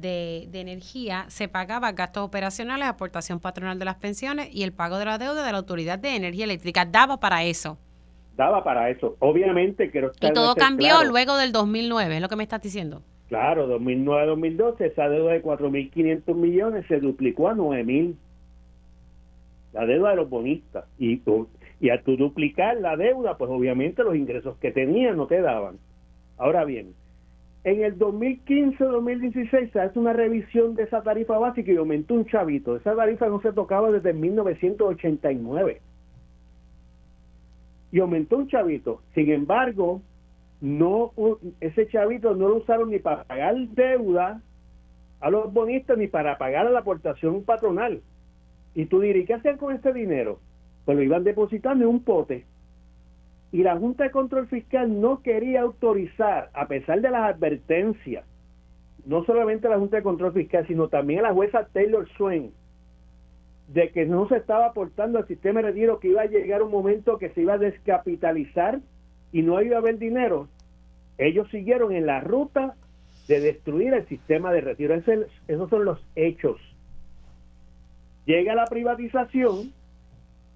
de, de energía se pagaba gastos operacionales, aportación patronal de las pensiones y el pago de la deuda de la Autoridad de Energía Eléctrica. Daba para eso daba para eso. Obviamente quiero estar Y todo cambió luego del 2009, es lo que me estás diciendo. Claro, 2009-2012 esa deuda de 4.500 millones se duplicó a 9.000. La deuda de los bonistas. Y, y al tu duplicar la deuda, pues obviamente los ingresos que tenían no te daban. Ahora bien, en el 2015-2016 se hace una revisión de esa tarifa básica y aumentó un chavito. Esa tarifa no se tocaba desde 1989 y aumentó un chavito. Sin embargo, no ese chavito no lo usaron ni para pagar deuda a los bonistas ni para pagar la aportación patronal. Y tú dirías, ¿qué hacían con ese dinero? Pues lo iban depositando en un pote. Y la Junta de Control Fiscal no quería autorizar, a pesar de las advertencias, no solamente a la Junta de Control Fiscal, sino también a la jueza Taylor Swain, de que no se estaba aportando al sistema de retiro, que iba a llegar un momento que se iba a descapitalizar y no iba a haber dinero, ellos siguieron en la ruta de destruir el sistema de retiro. esos son los hechos. Llega la privatización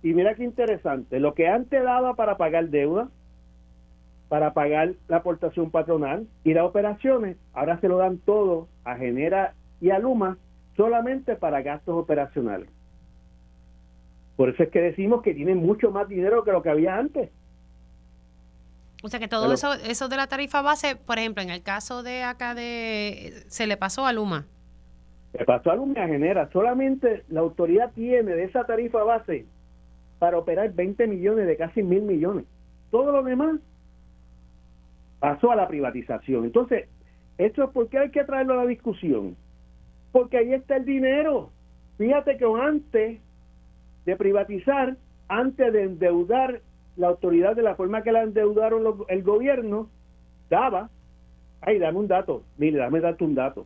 y mira qué interesante, lo que antes daba para pagar deuda, para pagar la aportación patronal y las operaciones, ahora se lo dan todo a Genera y a Luma solamente para gastos operacionales. Por eso es que decimos que tienen mucho más dinero que lo que había antes. O sea que todo eso, eso de la tarifa base, por ejemplo, en el caso de acá de, se le pasó a Luma. Se pasó a Luma Genera. Solamente la autoridad tiene de esa tarifa base para operar 20 millones de casi mil millones. Todo lo demás pasó a la privatización. Entonces, esto es porque hay que traerlo a la discusión. Porque ahí está el dinero. Fíjate que antes de privatizar antes de endeudar la autoridad de la forma que la endeudaron el gobierno, daba, ay, dame un dato, mire, dame un dato,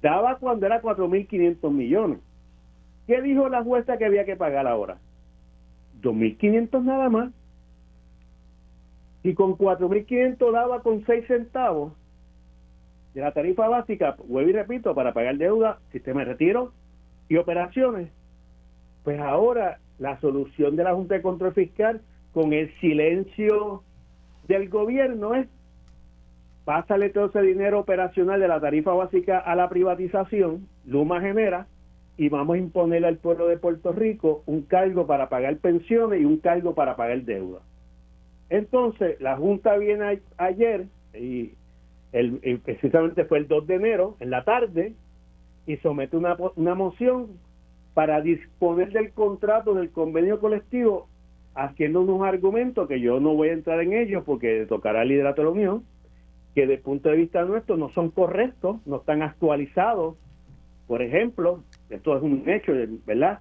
daba cuando era 4.500 millones. ¿Qué dijo la jueza que había que pagar ahora? 2.500 nada más. Y con 4.500 daba con 6 centavos, de la tarifa básica, vuelvo y repito, para pagar deuda, sistema de retiro y operaciones, pues ahora la solución de la Junta de Control Fiscal con el silencio del gobierno es pásale todo ese dinero operacional de la tarifa básica a la privatización, Luma genera, y vamos a imponerle al pueblo de Puerto Rico un cargo para pagar pensiones y un cargo para pagar deuda. Entonces, la Junta viene ayer, y, el, precisamente fue el 2 de enero, en la tarde, y somete una, una moción para disponer del contrato del convenio colectivo, haciendo unos argumentos que yo no voy a entrar en ellos porque tocará el liderato de la Unión, que desde el punto de vista nuestro no son correctos, no están actualizados. Por ejemplo, esto es un hecho, ¿verdad?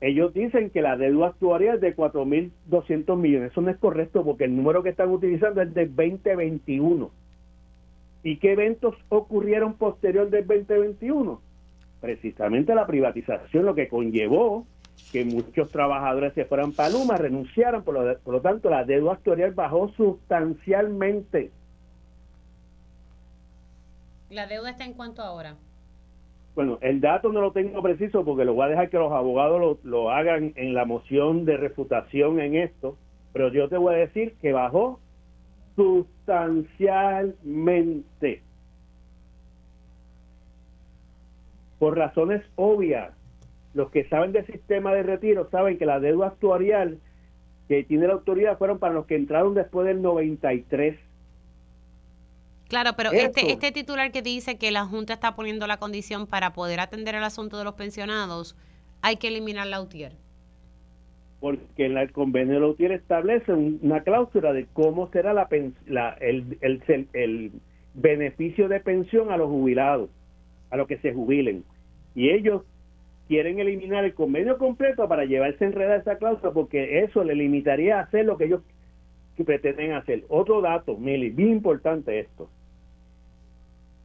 Ellos dicen que la deuda actuaria es de 4.200 millones. Eso no es correcto porque el número que están utilizando es del 2021. ¿Y qué eventos ocurrieron posterior del 2021? Precisamente la privatización, lo que conllevó que muchos trabajadores se fueran para Luma, lo, por lo tanto la deuda actuarial bajó sustancialmente. ¿La deuda está en cuánto ahora? Bueno, el dato no lo tengo preciso porque lo voy a dejar que los abogados lo, hagan en la moción de refutación en esto, pero yo te voy a decir que bajó sustancialmente. Por razones obvias, los que saben del sistema de retiro saben que la deuda actuarial que tiene la autoridad fueron para los que entraron después del 93 Claro, pero este, este titular que dice que la Junta está poniendo la condición para poder atender el asunto de los pensionados, hay que eliminar la UTIER. Porque el convenio de la UTIER establece una cláusula de cómo será la, el, el, el beneficio de pensión a los jubilados, a los que se jubilen. Y ellos quieren eliminar el convenio completo para llevarse enredada esa cláusula porque eso le limitaría a hacer lo que ellos pretenden hacer. Otro dato, Mili, bien importante esto.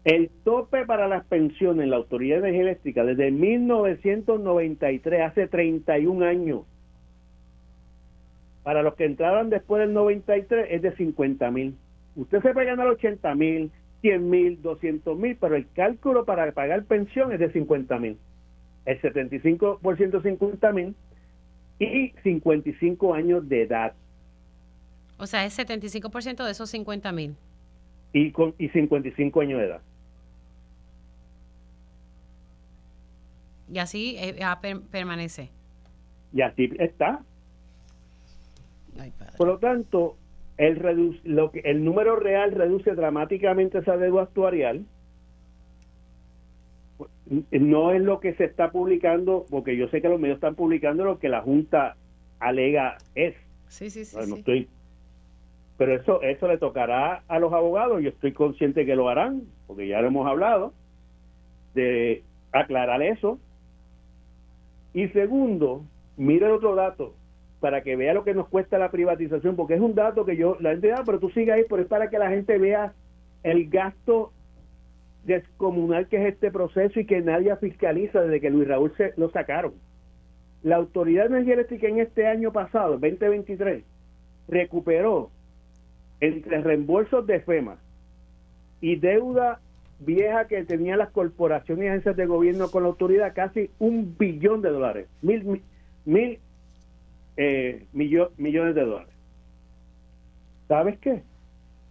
El tope para las pensiones en la Autoridad de Energía Eléctrica desde 1993, hace 31 años, para los que entraban después del 93 es de 50 mil. Usted se puede ganar 80 mil, 100 mil, 200 mil, pero el cálculo para pagar pensión es de 50 mil. El 75% 50 mil y 55 años de edad. O sea, es 75% de esos 50 mil. Y, con, y 55 años de edad. Y así eh, ah, permanece. Y así está. Por lo tanto, el, lo que, el número real reduce dramáticamente esa deuda actuarial. No es lo que se está publicando, porque yo sé que los medios están publicando lo que la Junta alega es. Sí, sí, sí. Estoy, pero eso, eso le tocará a los abogados, yo estoy consciente que lo harán, porque ya lo hemos hablado, de aclarar eso, y segundo, mira el otro dato para que vea lo que nos cuesta la privatización, porque es un dato que yo, la gente, ah, pero tú sigue ahí, pero es para que la gente vea el gasto descomunal que es este proceso y que nadie fiscaliza desde que Luis Raúl se lo sacaron. La Autoridad Energética en este año pasado, 2023, recuperó entre reembolsos de FEMA y deuda vieja que tenían las corporaciones y agencias de gobierno con la autoridad, casi un billón de dólares, mil, mil, eh, millones de dólares. ¿Sabes qué?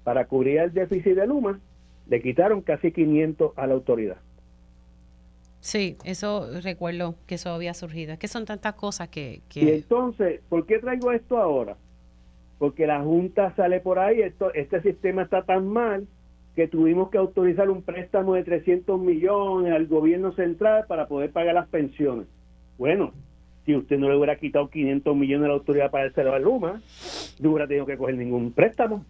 Para cubrir el déficit de Luma, le quitaron casi 500 a la autoridad. Sí, eso recuerdo que eso había surgido. Es que son tantas cosas que, que... Y entonces, ¿por qué traigo esto ahora? Porque la Junta sale por ahí, esto, este sistema está tan mal que tuvimos que autorizar un préstamo de 300 millones al gobierno central para poder pagar las pensiones. Bueno, si usted no le hubiera quitado 500 millones a la autoridad para el a Luma, no hubiera tenido que coger ningún préstamo.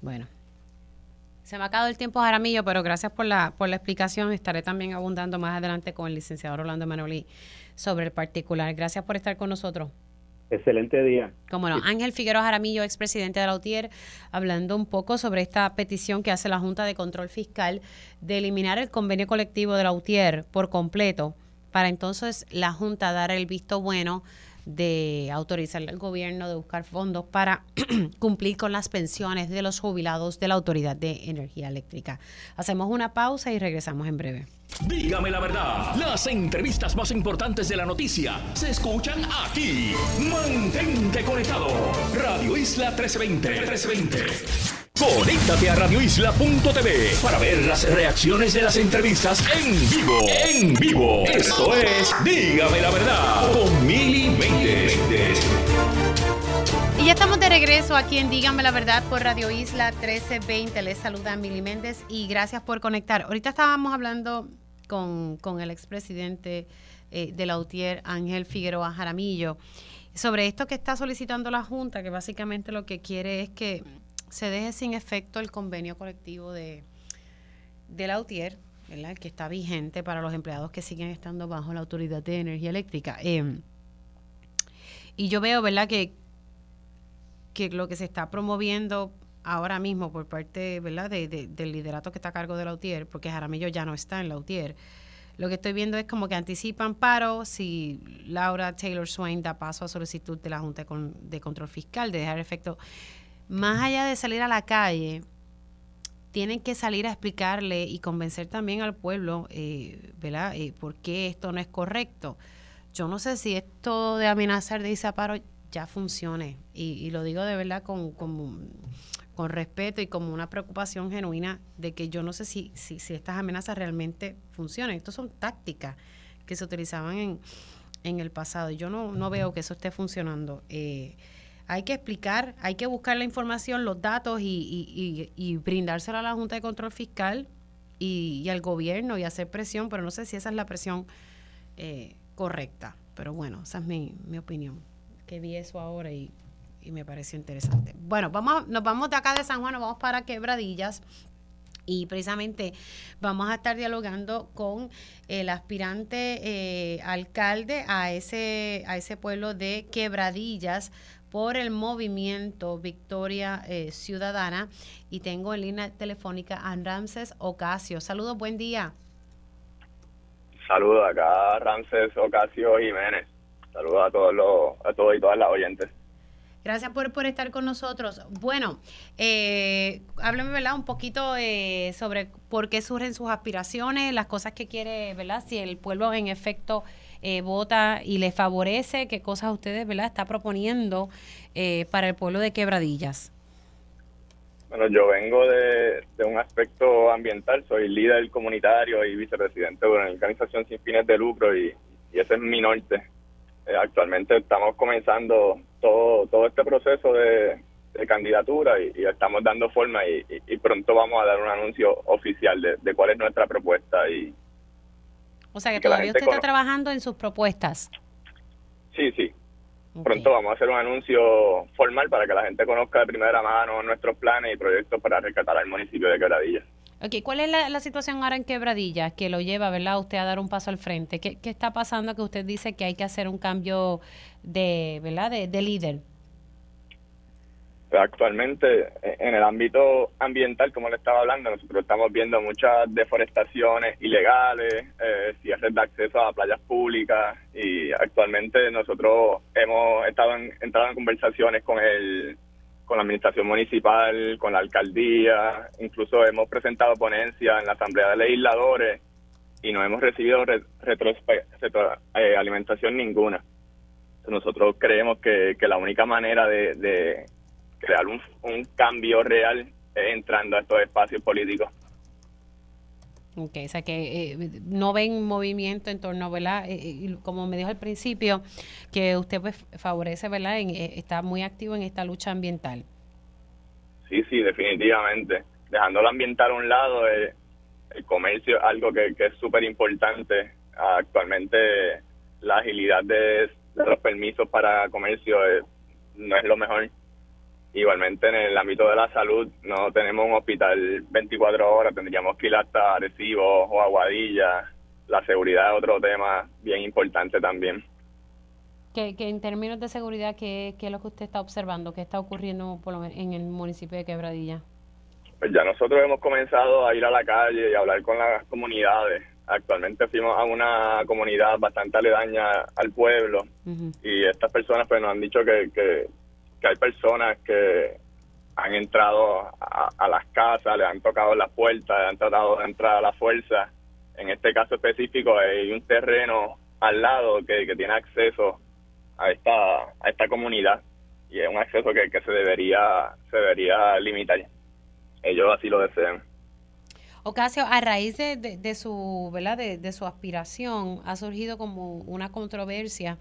Bueno. Se me ha acabado el tiempo, Jaramillo, pero gracias por la, por la explicación. Estaré también abundando más adelante con el licenciado Rolando Manoli sobre el particular. Gracias por estar con nosotros. Excelente día. Como no, Ángel Figueroa Jaramillo, expresidente de la UTIER, hablando un poco sobre esta petición que hace la Junta de Control Fiscal de eliminar el convenio colectivo de la UTIER por completo, para entonces la Junta dar el visto bueno de autorizar al gobierno de buscar fondos para cumplir con las pensiones de los jubilados de la Autoridad de Energía Eléctrica. Hacemos una pausa y regresamos en breve. Dígame la verdad, las entrevistas más importantes de la noticia se escuchan aquí. Mantente conectado. Radio Isla 1320. 1320. Conéctate a radioisla.tv para ver las reacciones de las entrevistas en vivo. En vivo. Esto es Dígame la verdad con Mili Y ya estamos de regreso aquí en Dígame la verdad por Radio Isla 1320. Les saluda Mili Méndez y gracias por conectar. Ahorita estábamos hablando con, el expresidente eh, de la UTIER, Ángel Figueroa Jaramillo, sobre esto que está solicitando la Junta, que básicamente lo que quiere es que se deje sin efecto el convenio colectivo de, de la UTIER, ¿verdad? que está vigente para los empleados que siguen estando bajo la Autoridad de Energía Eléctrica. Em, y yo veo, ¿verdad?, que, que lo que se está promoviendo ahora mismo por parte, ¿verdad?, de, del liderato que está a cargo de la UTIER, porque Jaramillo ya no está en la UTIER, lo que estoy viendo es como que anticipan paro si Laura Taylor Swain da paso a solicitud de la Junta de Control Fiscal de dejar efecto más allá de salir a la calle, tienen que salir a explicarle y convencer también al pueblo, eh, ¿verdad?, eh, por qué esto no es correcto. Yo no sé si esto de amenazar de irse paro ya funcione. Y, lo digo de verdad con, con, respeto y como una preocupación genuina de que yo no sé si, si, si estas amenazas realmente funcionan. Estas son tácticas que se utilizaban en, en el pasado. Yo no, no veo que eso esté funcionando. Eh, hay que explicar, hay que buscar la información, los datos y, y, brindárselo a la Junta de Control Fiscal y, al gobierno y hacer presión, pero no sé si esa es la presión eh, correcta. Pero bueno, esa es mi, opinión. Que vi eso ahora y, me pareció interesante. Bueno, vamos, nos vamos de acá de San Juan, nos vamos para Quebradillas y precisamente vamos a estar dialogando con el aspirante eh, alcalde a ese, a ese pueblo de Quebradillas, por el movimiento Victoria eh, Ciudadana y tengo en línea telefónica a Ramses Ocasio. Saludos, buen día. Saludos acá Ramses Ocasio Jiménez. Saludos a todos los, a todos y todas las oyentes. Gracias por, por estar con nosotros. Bueno, eh, háblame, ¿verdad? Un poquito eh, sobre por qué surgen sus aspiraciones, las cosas que quiere, ¿verdad? Si el pueblo en efecto eh, vota y le favorece, qué cosas ustedes, ¿verdad? Está proponiendo eh, para el pueblo de Quebradillas. Bueno, yo vengo de, un aspecto ambiental, soy líder comunitario y vicepresidente de una organización sin fines de lucro y, ese es mi norte. Eh, actualmente estamos comenzando todo, todo este proceso de, candidatura y, estamos dando forma y, pronto vamos a dar un anuncio oficial de, de cuál es nuestra propuesta y, o sea que, todavía usted está trabajando en sus propuestas. Sí, sí. Pronto vamos a hacer un anuncio formal para que la gente conozca de primera mano nuestros planes y proyectos para rescatar al municipio de Quebradillas. Ok, ¿cuál es la, situación ahora en Quebradillas que lo lleva, verdad, usted a dar un paso al frente? ¿Qué, qué está pasando que usted dice que hay que hacer un cambio de, verdad, de líder? Actualmente, en el ámbito ambiental, como le estaba hablando, nosotros estamos viendo muchas deforestaciones ilegales, eh, cierres de acceso a playas públicas y actualmente nosotros hemos estado en, entrado en conversaciones con el con la administración municipal, con la alcaldía, incluso hemos presentado ponencias en la asamblea de legisladores y no hemos recibido eh, alimentación ninguna. Nosotros creemos que, la única manera de crear un, cambio real entrando a estos espacios políticos. Ok, o sea que eh, no ven movimiento en torno, ¿verdad? Eh, eh, como me dijo al principio, que usted pues favorece, ¿verdad? está muy activo en esta lucha ambiental. Sí, sí, definitivamente. Dejando lo ambiental a un lado, el comercio es algo que, es súper importante. Actualmente la agilidad de, los permisos para comercio no es lo mejor Igualmente en el ámbito de la salud no tenemos un hospital 24 horas, tendríamos que ir hasta Arecibo o Aguadilla. La seguridad es otro tema bien importante también. Que, que en términos de seguridad, ¿qué, ¿qué, es lo que usted está observando? ¿Qué está ocurriendo por lo en el municipio de Quebradilla? Pues ya nosotros hemos comenzado a ir a la calle y a hablar con las comunidades. actualmente fuimos a una comunidad bastante aledaña al pueblo y estas personas pues nos han dicho que, que, hay personas que han entrado a, las casas, le han tocado las puertas, le han tratado de entrar a la fuerza. En este caso específico hay un terreno al lado que, que tiene acceso a esta, a esta comunidad y es un acceso que, que se debería se debería limitar. Ellos así lo desean. Ocasio, a raíz de, de, su, ¿verdad? De, de, su aspiración, ha surgido como una controversia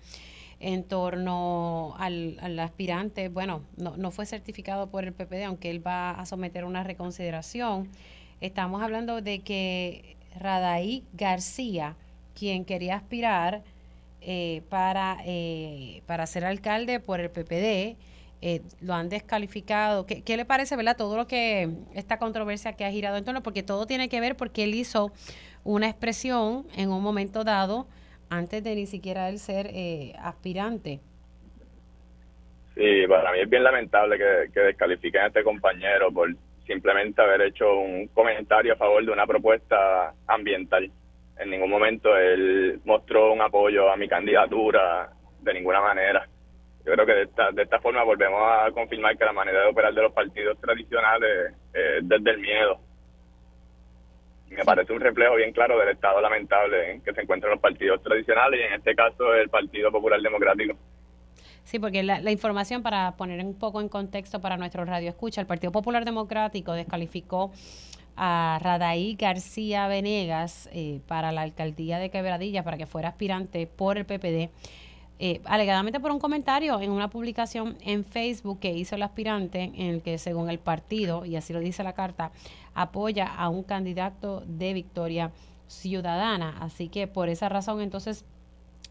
en torno al, al aspirante. Bueno, no, no fue certificado por el PPD, aunque él va a someter una reconsideración. Estamos hablando de que Radaí García, quien quería aspirar eh, para, eh, para ser alcalde por el PPD, eh, lo han descalificado. ¿Qué, ¿Qué, le parece, verdad? Todo lo que, esta controversia que ha girado en torno, porque todo tiene que ver porque él hizo una expresión en un momento dado antes de ni siquiera él ser eh, aspirante. Sí, para mí es bien lamentable que, que descalifiquen a este compañero por simplemente haber hecho un comentario a favor de una propuesta ambiental. En ningún momento él mostró un apoyo a mi candidatura de ninguna manera yo creo que de esta, de esta forma volvemos a confirmar que la manera de operar de los partidos tradicionales es desde el miedo. Me parece un reflejo bien claro del estado lamentable en que se encuentran los partidos tradicionales y en este caso el Partido Popular Democrático. Sí, porque la, información, para poner un poco en contexto para nuestro radio escucha, el Partido Popular Democrático descalificó a Radaí García Venegas eh, para la alcaldía de Quebradilla para que fuera aspirante por el PPD eh, alegadamente por un comentario en una publicación en Facebook que hizo el aspirante, en el que según el partido, y así lo dice la carta, apoya a un candidato de victoria ciudadana. Así que por esa razón entonces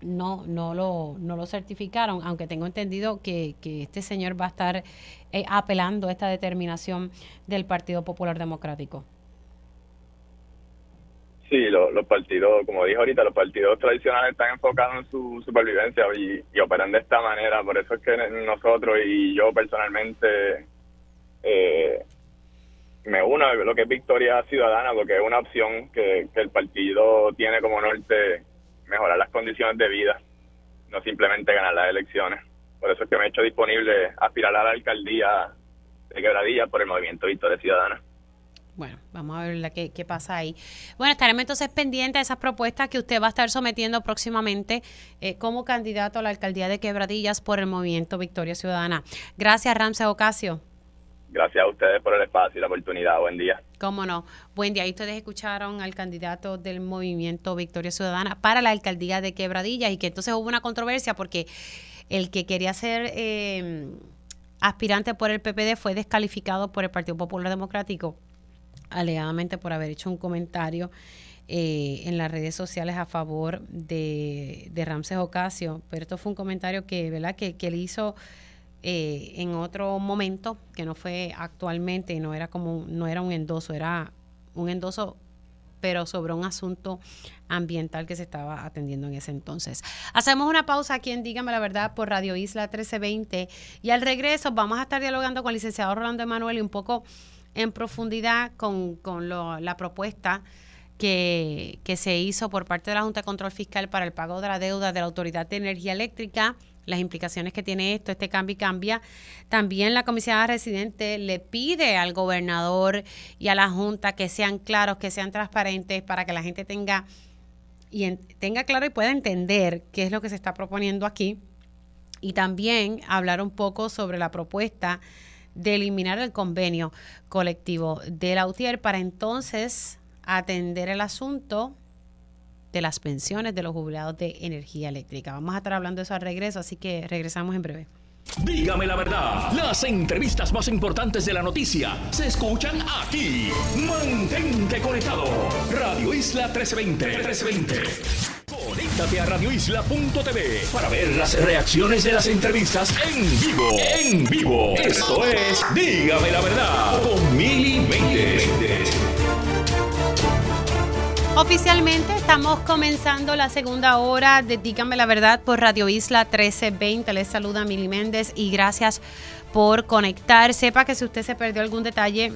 no, no, lo, no lo certificaron, aunque tengo entendido que, que este señor va a estar eh, apelando esta determinación del Partido Popular Democrático. Sí, los partidos, como dije ahorita, los partidos tradicionales están enfocados en su supervivencia y, operan de esta manera. Por eso es que nosotros y yo personalmente eh, me uno a lo que es Victoria Ciudadana, porque es una opción que, que el partido tiene como norte mejorar las condiciones de vida, no simplemente ganar las elecciones. Por eso es que me he hecho disponible aspirar a la alcaldía de Quebradilla por el movimiento Victoria Ciudadana. Bueno, vamos a ver la qué, qué pasa ahí. Bueno, estaremos entonces pendientes de esas propuestas que usted va a estar sometiendo próximamente eh, como candidato a la alcaldía de Quebradillas por el movimiento Victoria Ciudadana. Gracias, Ramsey Ocasio. Gracias a ustedes por el espacio y la oportunidad. Buen día. Cómo no. Buen día. Y ustedes escucharon al candidato del movimiento Victoria Ciudadana para la alcaldía de Quebradillas y que entonces hubo una controversia porque el que quería ser eh, aspirante por el PPD fue descalificado por el Partido Popular Democrático alegadamente por haber hecho un comentario eh, en las redes sociales a favor de, de Ramses Ocasio, pero esto fue un comentario que, ¿verdad? que, él hizo eh, en otro momento, que no fue actualmente, no era como no era un endoso, era un endoso pero sobre un asunto ambiental que se estaba atendiendo en ese entonces. Hacemos una pausa aquí en Dígame la Verdad por Radio Isla 1320 y al regreso vamos a estar dialogando con el licenciado Rolando Emanuel y un poco en profundidad con, con la propuesta que, que se hizo por parte de la Junta de Control Fiscal para el pago de la deuda de la Autoridad de Energía Eléctrica las implicaciones que tiene esto, este cambio y cambia. También la comisionada residente le pide al gobernador y a la Junta que sean claros, que sean transparentes para que la gente tenga y tenga claro y pueda entender qué es lo que se está proponiendo aquí. Y también hablar un poco sobre la propuesta de eliminar el convenio colectivo de la UTIER para entonces atender el asunto de las pensiones de los jubilados de energía eléctrica. Vamos a estar hablando de eso al regreso, así que regresamos en breve. Dígame la verdad, las entrevistas más importantes de la noticia se escuchan aquí. Mantente conectado. Radio Isla 1320. 1320. Conéctate a radioisla.tv para ver las reacciones de las entrevistas en vivo. En vivo. Esto es Dígame la verdad con Mili Oficialmente estamos comenzando la segunda hora de Dígame la verdad por Radio Isla 1320. Les saluda Mili Méndez y gracias por conectar. Sepa que si usted se perdió algún detalle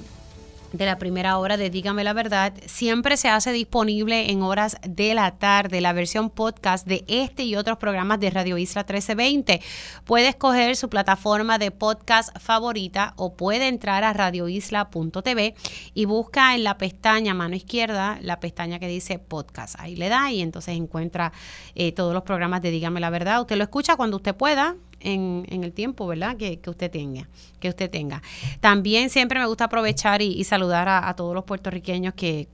de la primera hora de Dígame la Verdad siempre se hace disponible en horas de la tarde la versión podcast de este y otros programas de Radio Isla 1320. Puede escoger su plataforma de podcast favorita o puede entrar a radioisla.tv y busca en la pestaña mano izquierda la pestaña que dice podcast. Ahí le da y entonces encuentra eh, todos los programas de Dígame la Verdad. Usted lo escucha cuando usted pueda en, el tiempo, ¿verdad? Que, usted tenga, que usted tenga. También siempre me gusta aprovechar y, saludar a, todos los puertorriqueños que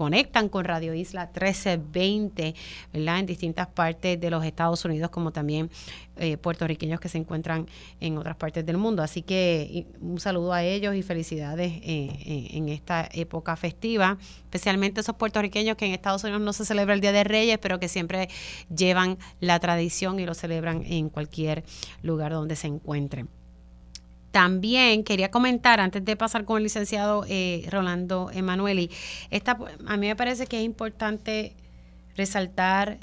conectan con Radio Isla 1320, ¿verdad? En distintas partes de los Estados Unidos, como también eh, puertorriqueños que se encuentran en otras partes del mundo. Así que un saludo a ellos y felicidades eh, eh, en esta época festiva, especialmente esos puertorriqueños que en Estados Unidos no se celebra el Día de Reyes, pero que siempre llevan la tradición y lo celebran en cualquier lugar donde se encuentren. También quería comentar, antes de pasar con el licenciado eh, Rolando Emanueli, esta, a mí me parece que es importante resaltar,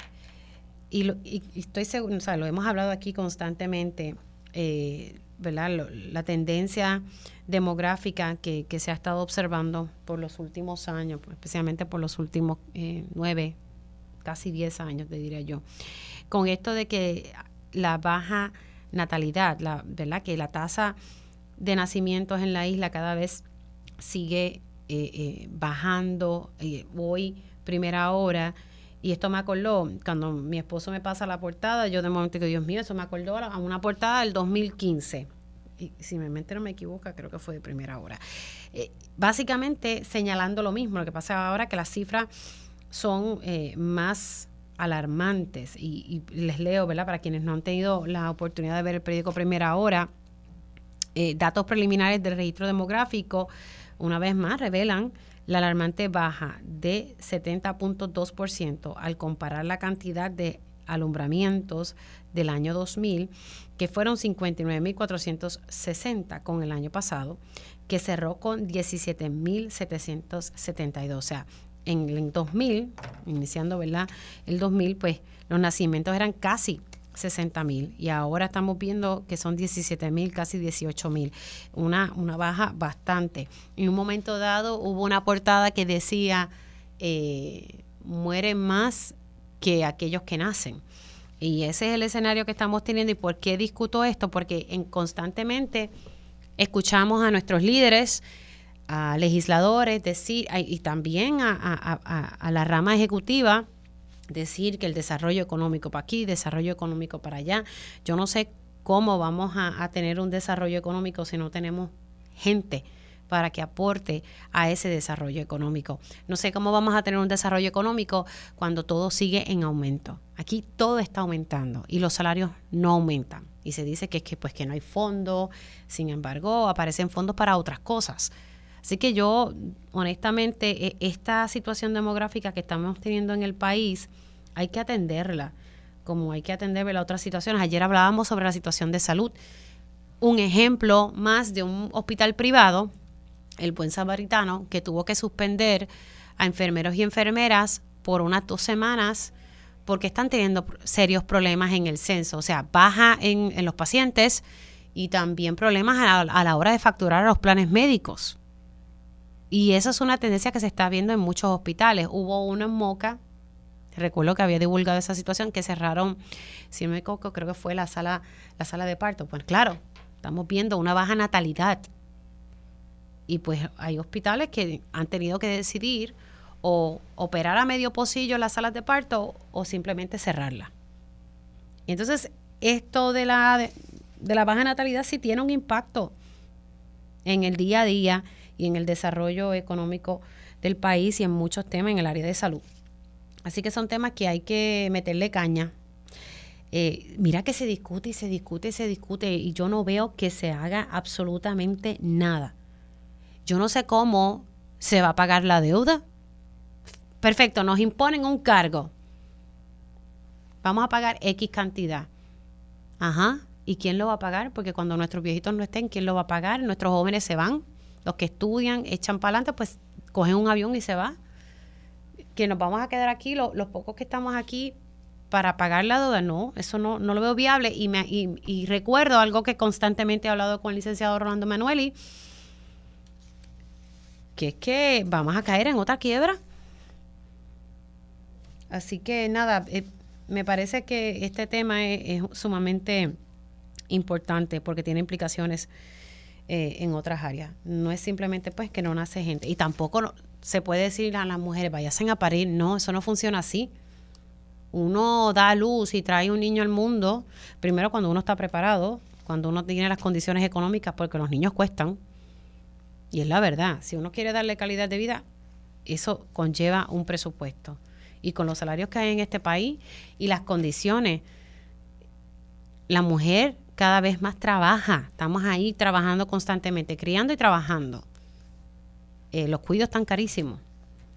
y, lo, estoy seguro, o sea, lo hemos hablado aquí constantemente, eh, ¿verdad? la tendencia demográfica que, se ha estado observando por los últimos años, pues, especialmente por los últimos eh, nueve, casi diez años, te diría yo, con esto de que la baja natalidad, la, ¿verdad? Que la tasa de nacimientos en la isla cada vez sigue eh, eh, bajando. Eh, hoy, primera hora, y esto me acordó, cuando mi esposo me pasa la portada, yo de momento digo, Dios mío, eso me acordó a una portada del 2015. Y si mi mente no me equivoca, creo que fue de primera hora. básicamente señalando lo mismo, lo que pasa ahora que las cifras son más alarmantes y, y, les leo, ¿verdad? Para quienes no han tenido la oportunidad de ver el periódico Primera Hora, eh, datos preliminares del registro demográfico, una vez más, revelan la alarmante baja de 70.2% al comparar la cantidad de alumbramientos del año 2000, que fueron 59.460 con el año pasado, que cerró con 17.772. O sea, en el 2000, iniciando ¿verdad? el 2000, pues los nacimientos eran casi 60 mil y ahora estamos viendo que son 17 mil, casi 18 mil, una, una baja bastante. En un momento dado hubo una portada que decía, eh, mueren más que aquellos que nacen. Y ese es el escenario que estamos teniendo. ¿Y por qué discuto esto? Porque en, constantemente escuchamos a nuestros líderes, a legisladores decir, y también a, a la rama ejecutiva, decir que el desarrollo económico para aquí, desarrollo económico para allá. Yo no sé cómo vamos a, tener un desarrollo económico si no tenemos gente para que aporte a ese desarrollo económico. No sé cómo vamos a tener un desarrollo económico cuando todo sigue en aumento. Aquí todo está aumentando y los salarios no aumentan. Y se dice que es que pues que no hay fondos, sin embargo, aparecen fondos para otras cosas. Así que yo, honestamente, e, esta situación demográfica que estamos teniendo en el país, hay que atenderla, como hay que atender las otras situaciones. Ayer hablábamos sobre la situación de salud. Un ejemplo más de un hospital privado, el Buen Samaritano, que tuvo que suspender a enfermeros y enfermeras por unas dos semanas porque están teniendo serios problemas en el censo, o sea, baja en, los pacientes y también problemas a la hora de facturar a los planes médicos. Y esa es una tendencia que se está viendo en muchos hospitales. Hubo uno en Moca, recuerdo que había divulgado esa situación, que cerraron, si no me equivoco, creo que fue la sala, la sala de parto. Pues claro, estamos viendo una baja natalidad. Y pues hay hospitales que han tenido que decidir o operar a medio pocillo las salas de parto o simplemente cerrarla. Y entonces, esto de la, de, de la baja natalidad sí tiene un impacto en el día a día y en el desarrollo económico del país y en muchos temas en el área de salud. Así que son temas que hay que meterle caña. Eh, mira que se discute y se discute y se discute y yo no veo que se haga absolutamente nada. Yo no sé cómo se va a pagar la deuda. Perfecto, nos imponen un cargo. Vamos a pagar X cantidad. Ajá. ¿Y quién lo va a pagar? Porque cuando nuestros viejitos no estén, ¿quién lo va a pagar? Nuestros jóvenes se van los que estudian, echan para adelante, pues cogen un avión y se va. Que nos vamos a quedar aquí, los pocos que estamos aquí para pagar la deuda, no, eso no, no lo veo viable. Y, me, y, recuerdo algo que constantemente he hablado con el licenciado Rolando Manueli, que es que vamos a caer en otra quiebra. Así que nada, eh, me parece que este tema es, sumamente importante porque tiene implicaciones eh, en otras áreas. No es simplemente pues que no nace gente. Y tampoco se puede decir a las mujeres, vayan a parir. No, eso no funciona así. Uno da luz y trae un niño al mundo, primero cuando uno está preparado, cuando uno tiene las condiciones económicas, porque los niños cuestan. Y es la verdad, si uno quiere darle calidad de vida, eso conlleva un presupuesto y con los salarios que hay en este país y las condiciones, la mujer cada vez más trabaja. Estamos ahí trabajando constantemente, criando y trabajando. Eh, los cuidos están carísimos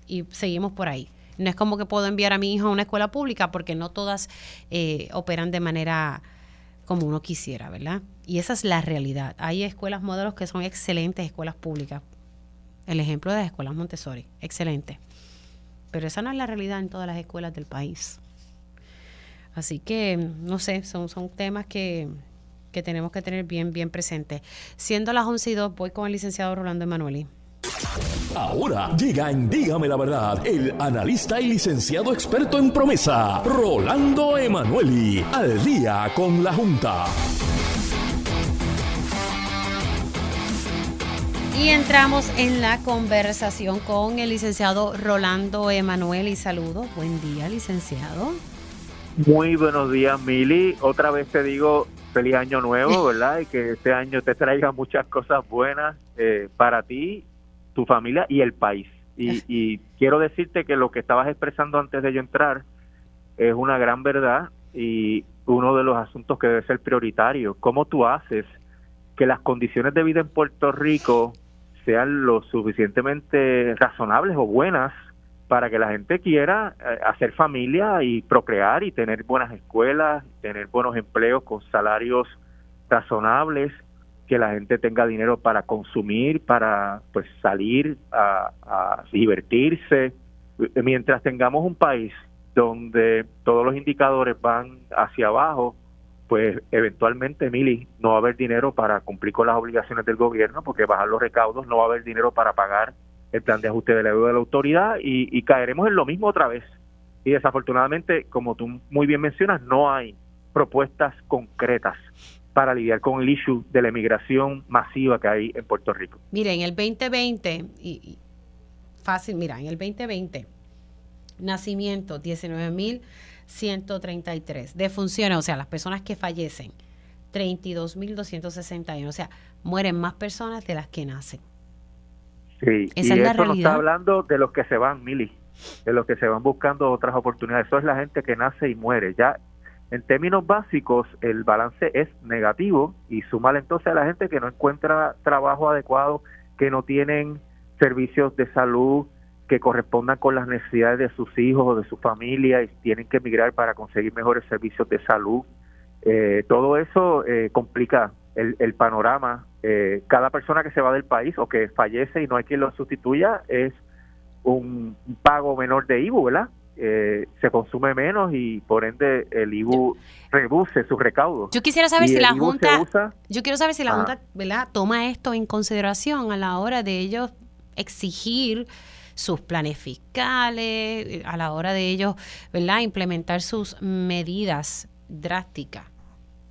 y seguimos por ahí. No es como que puedo enviar a mi hijo a una escuela pública porque no todas eh, operan de manera como uno quisiera, ¿verdad? Y esa es la realidad. Hay escuelas modelos que son excelentes escuelas públicas. El ejemplo de las escuelas Montessori, excelente. Pero esa no es la realidad en todas las escuelas del país. Así que, no sé, son, son temas que, que tenemos que tener bien, bien presentes. Siendo las 11 y 2, voy con el licenciado Rolando Emanueli. Ahora llega en Dígame la Verdad el analista y licenciado experto en promesa, Rolando Emanueli, al día con la Junta. Y entramos en la conversación con el licenciado Rolando Emanuel y saludos. Buen día, licenciado. Muy buenos días, Mili. Otra vez te digo feliz año nuevo, ¿verdad? Y que este año te traiga muchas cosas buenas eh, para ti, tu familia y el país. Y, y quiero decirte que lo que estabas expresando antes de yo entrar es una gran verdad y uno de los asuntos que debe ser prioritario. ¿Cómo tú haces que las condiciones de vida en Puerto Rico sean lo suficientemente razonables o buenas para que la gente quiera eh, hacer familia y procrear y tener buenas escuelas, tener buenos empleos con salarios razonables, que la gente tenga dinero para consumir, para pues salir a, divertirse, mientras tengamos un país donde todos los indicadores van hacia abajo, pues eventualmente, Mili, no va a haber dinero para cumplir con las obligaciones del gobierno, porque bajar los recaudos, no va a haber dinero para pagar el plan de ajuste de la deuda de la autoridad y, caeremos en lo mismo otra vez. Y desafortunadamente, como tú muy bien mencionas, no hay propuestas concretas para lidiar con el issue de la emigración masiva que hay en Puerto Rico. Mire, en el 2020, y, fácil, mira, en el 2020, nacimiento 19 mil 133. Defunciones, o sea, las personas que fallecen, 32.261. O sea, mueren más personas de las que nacen. Sí, Esa y es eso no está hablando de los que se van, Mili, de los que se van buscando otras oportunidades. Eso es la gente que nace y muere. Ya en términos básicos, el balance es negativo y sumar entonces a la gente que no encuentra trabajo adecuado, que no tienen servicios de salud, que correspondan con las necesidades de sus hijos o de su familia y tienen que emigrar para conseguir mejores servicios de salud. Eh, todo eso eh, complica el, el panorama. Eh, cada persona que se va del país o que fallece y no hay quien lo sustituya es un pago menor de IBU, ¿verdad? se consume menos y por ende el IBU reduce sus recaudos. Yo quisiera saber si la Junta, yo quiero saber si la Junta, ¿verdad? Toma esto en consideración a la hora de ellos exigir sus planes fiscales, eh, a la hora de ellos, ¿verdad?, implementar sus medidas drásticas.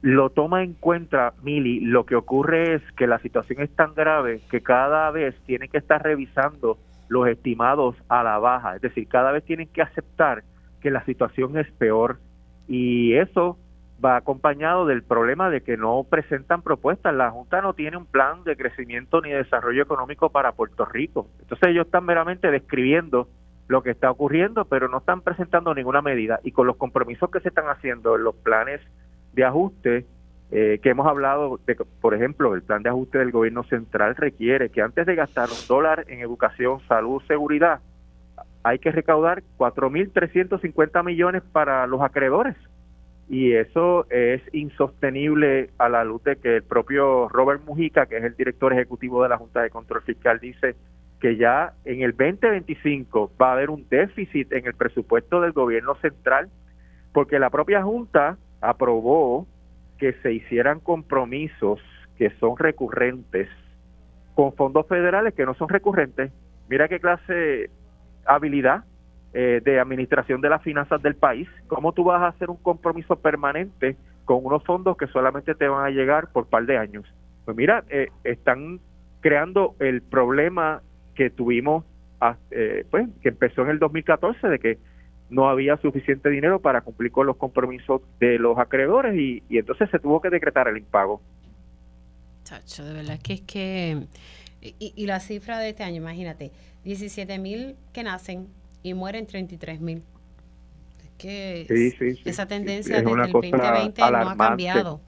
Lo toma en cuenta, Mili. Lo que ocurre es que la situación es tan grave que cada vez tienen que estar revisando los estimados a la baja. Es decir, cada vez tienen que aceptar que la situación es peor. Y eso va acompañado del problema de que no presentan propuestas. La Junta no tiene un plan de crecimiento ni desarrollo económico para Puerto Rico. Entonces ellos están meramente describiendo lo que está ocurriendo, pero no están presentando ninguna medida. Y con los compromisos que se están haciendo en los planes de ajuste, eh, que hemos hablado, de, por ejemplo, el plan de ajuste del gobierno central requiere que antes de gastar un dólar en educación, salud, seguridad, hay que recaudar 4.350 millones para los acreedores. Y eso es insostenible a la luz de que el propio Robert Mujica, que es el director ejecutivo de la Junta de Control Fiscal, dice que ya en el 2025 va a haber un déficit en el presupuesto del gobierno central, porque la propia Junta aprobó que se hicieran compromisos que son recurrentes con fondos federales que no son recurrentes mira qué clase habilidad eh, de administración de las finanzas del país. ¿Cómo tú vas a hacer un compromiso permanente con unos fondos que solamente te van a llegar por par de años? Pues mira, eh, están creando el problema que tuvimos, ah, eh, pues, que empezó en el 2014, de que no había suficiente dinero para cumplir con los compromisos de los acreedores y, y entonces se tuvo que decretar el impago. Chacho, de verdad que es que... Y, y la cifra de este año, imagínate, 17 mil que nacen y mueren 33 mil. Es que Sí, sí, sí. esa tendencia Es desde el cosa 2020 no ha alarmante. cambiado.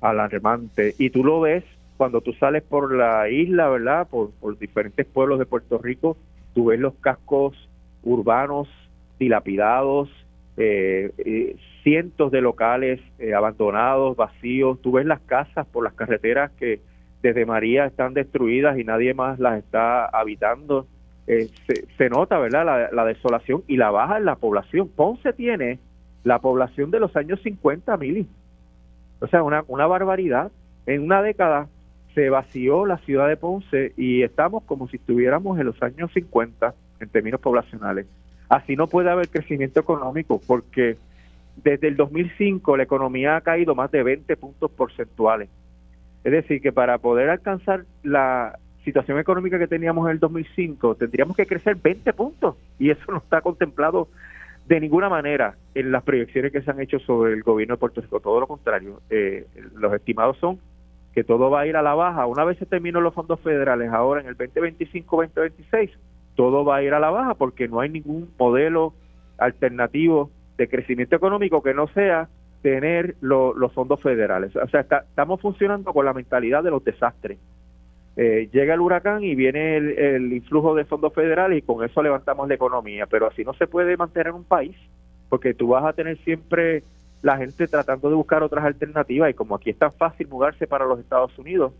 alarmante. Y tú lo ves cuando tú sales por la isla, ¿verdad? Por, por diferentes pueblos de Puerto Rico, tú ves los cascos urbanos dilapidados, eh, eh, cientos de locales eh, abandonados, vacíos, tú ves las casas por las carreteras que desde María están destruidas y nadie más las está habitando. Se, nota, ¿verdad? La, la desolación y la baja en la población. Ponce tiene la población de los años 50, Mili. O sea, una, una barbaridad. En una década se vació la ciudad de Ponce y estamos como si estuviéramos en los años 50 en términos poblacionales. Así no puede haber crecimiento económico porque desde el 2005 la economía ha caído más de 20 puntos porcentuales. Es decir, que para poder alcanzar la situación económica que teníamos en el 2005 tendríamos que crecer 20 puntos y eso no está contemplado de ninguna manera en las proyecciones que se han hecho sobre el gobierno de Puerto Rico. Todo lo contrario, eh, los estimados son que todo va a ir a la baja. Una vez se terminan los fondos federales, ahora en el 2025-2026, todo va a ir a la baja porque no hay ningún modelo alternativo de crecimiento económico que no sea tener lo- los fondos federales. O sea, estamos funcionando con la mentalidad de los desastres. Eh, llega el huracán y viene el, el influjo de fondos federales y con eso levantamos la economía, pero así no se puede mantener un país, porque tú vas a tener siempre la gente tratando de buscar otras alternativas y como aquí es tan fácil mudarse para los Estados Unidos,